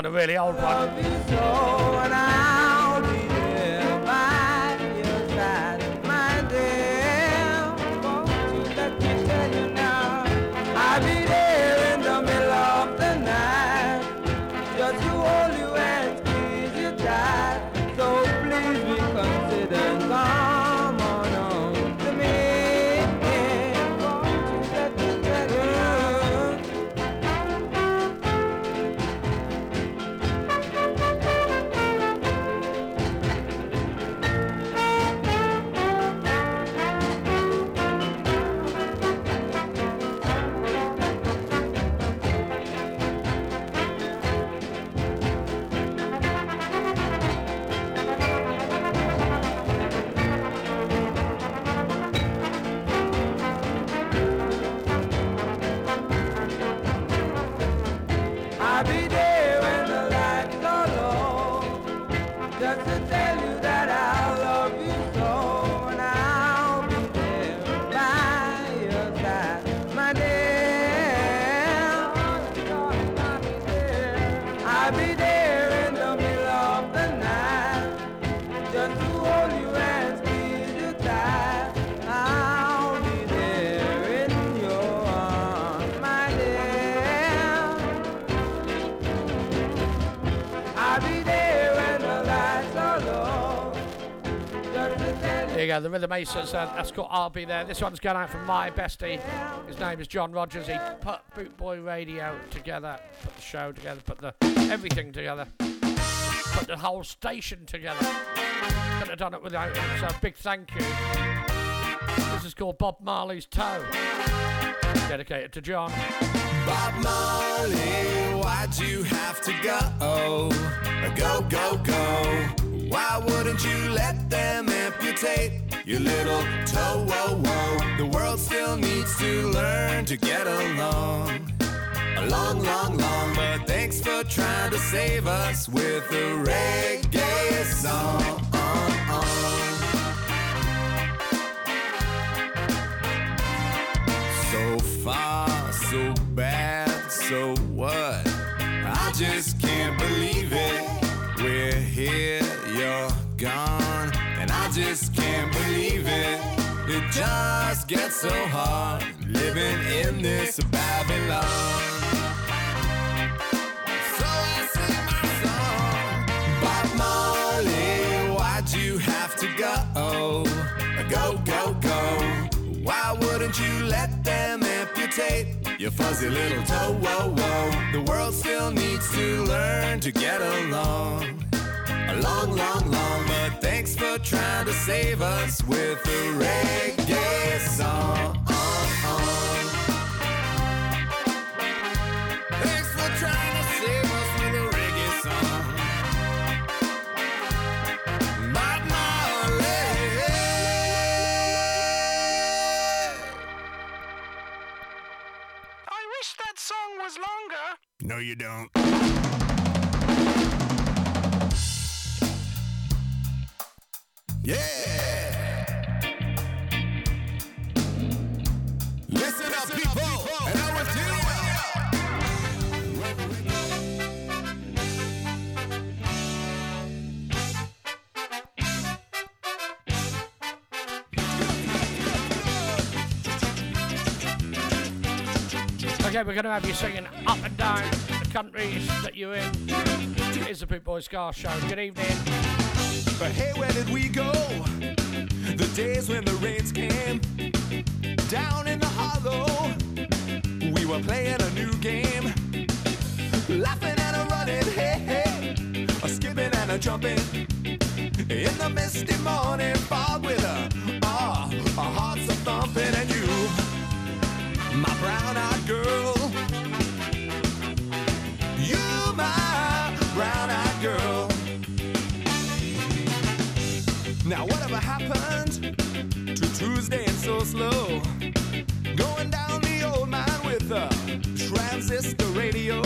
one, a really old one. There you go, the Rhythm Aces. Uh, that's I'll Be There. This one's going out from my bestie. His name is John Rogers. He put Boot Boy Radio together, put the show together, put the everything together, put the whole station together. Couldn't have done it without him. So big thank you. This is called Bob Marley's Toe. Dedicated to John. Bob Marley, why'd you have to go? Go, go, go. Why wouldn't you let them amputate your little toe? Whoa, whoa. The world still needs to learn to get along. A long, long, long. But thanks for trying to save us with a reggae song. So far, so bad, so what? I just just can't believe it. It just gets so hard living in this Babylon. So I sing my song. Bob Marley, why'd you have to go? Go, go, go. Why wouldn't you let them amputate your fuzzy little toe? Whoa, whoa. The world still needs to learn to get along. A long, long, long. But thanks for trying to save us with a reggae song. Thanks for trying to save us with a reggae song. I wish that song was longer. No, you don't. Yeah. Listen up, people. And I Okay, we're going to have you singing up and down the countries that you're in. It's the Boot Boy Ska Show. Good evening. But hey, where did we go? The days when the rains came down in the hollow. We were playing a new game, laughing and a running, hey, hey, a skipping and a jumping in the misty morning fog with a, ah, our hearts a thumping, and you, my brown-eyed girl, slow? Going down the old mine with a transistor radio.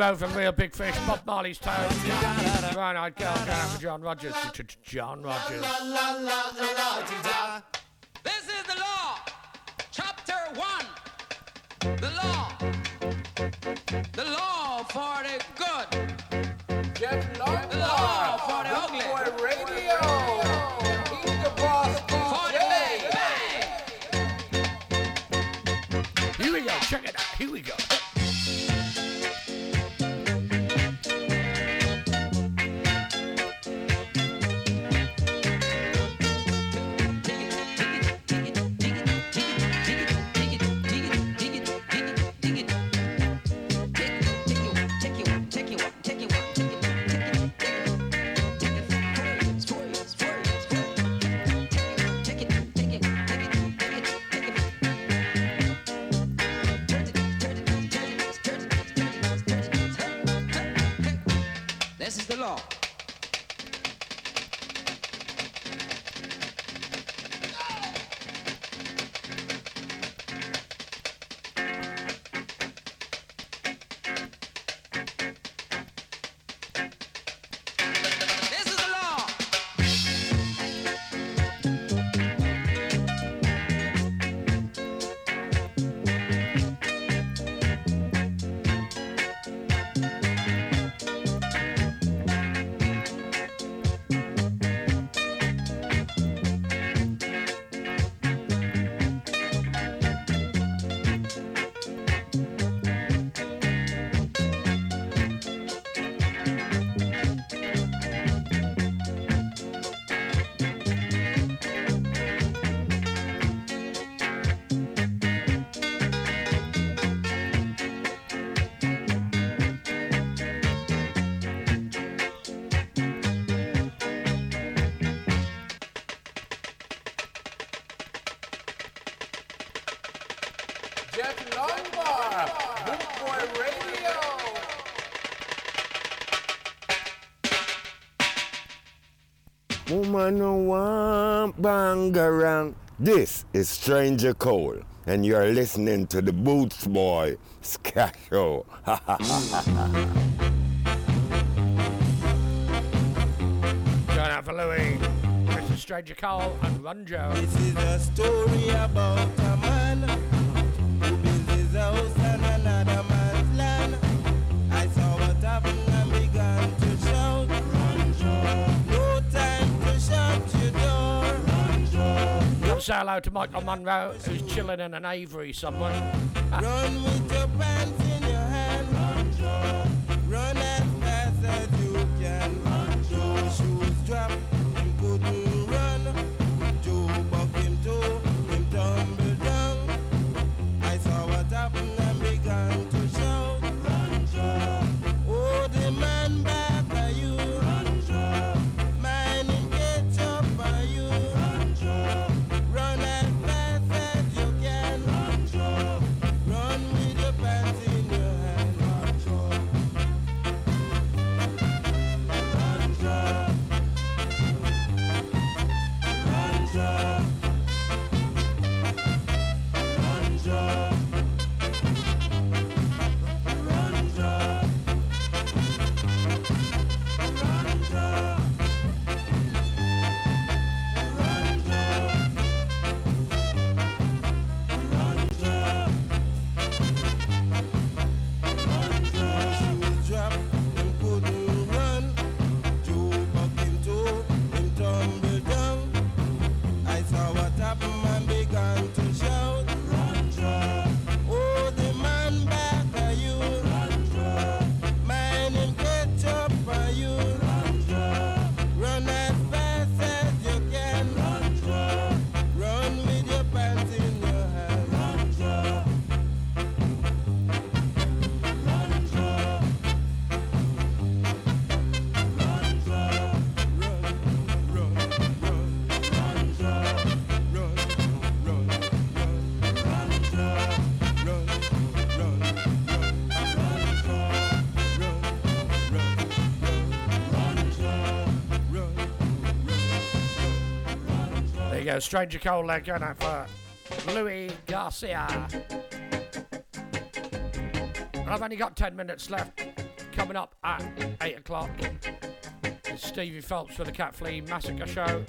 over real big fish, Bob Marley's Toe. Brown eyed girl going out for John Rogers. John Rogers. One bangarang. This is Stranger Cole, and you're listening to the Boots Boy Ska Show. John Affalooey, Mr. Stranger Cole, and Run Joe. This is a story about a man who built his house and another. say hello to Michael Munro, who's chilling in an aviary somewhere. Run with your pants in your hand. Run, Run Stranger Cold Leg going out for Louis Garcia. I've only got 10 minutes left. Coming up at 8 o'clock Stevie Phelps for the Cat Flea Massacre Show.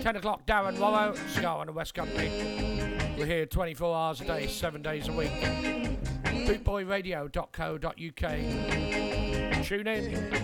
10 o'clock, Darren Wallow, Ska on the West Country. We're here 24 hours a day, 7 days a week. Bootboyradio.co.uk. Tune in.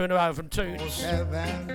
tune her over from two.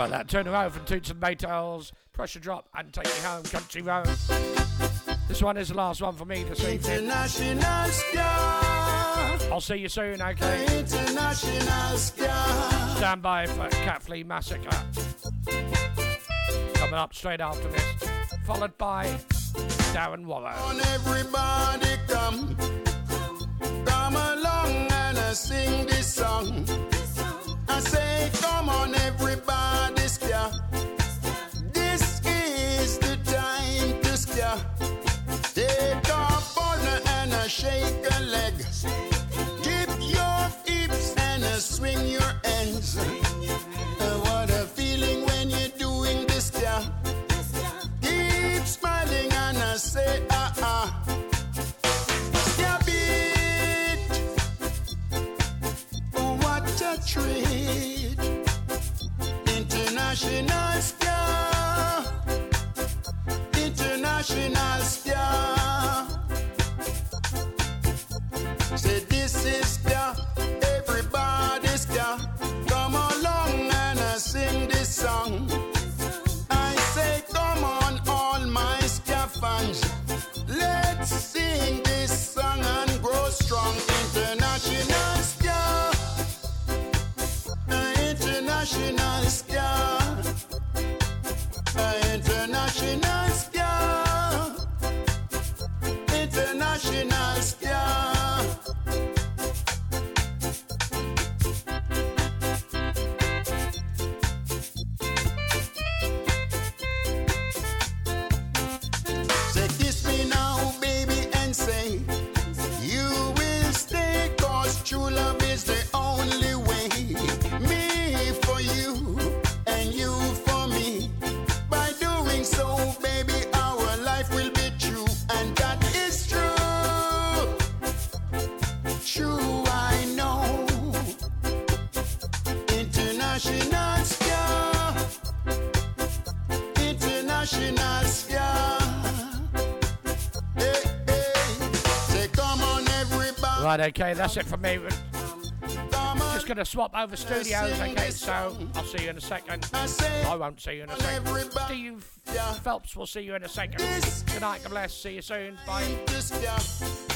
About that? Turn around from Toots and Maytals, pressure drop, and take me home, country road. This one is the last one for me this evening. International star. I'll see you soon, okay? International star. Stand by for Cat Flea Massacre. Coming up straight after this, followed by Darren Waller. On everybody come, come along and uh, sing this song. Say, come on everybody, scare. This is the time to scare. Take a partner and uh, shake a leg. International star. International star. Right, okay, that's it for me. Just gonna swap over studios, okay? So I'll see you in a second. I won't see you in a second. Steve Phelps will see you in a second. Good night, God bless. See you soon. Bye.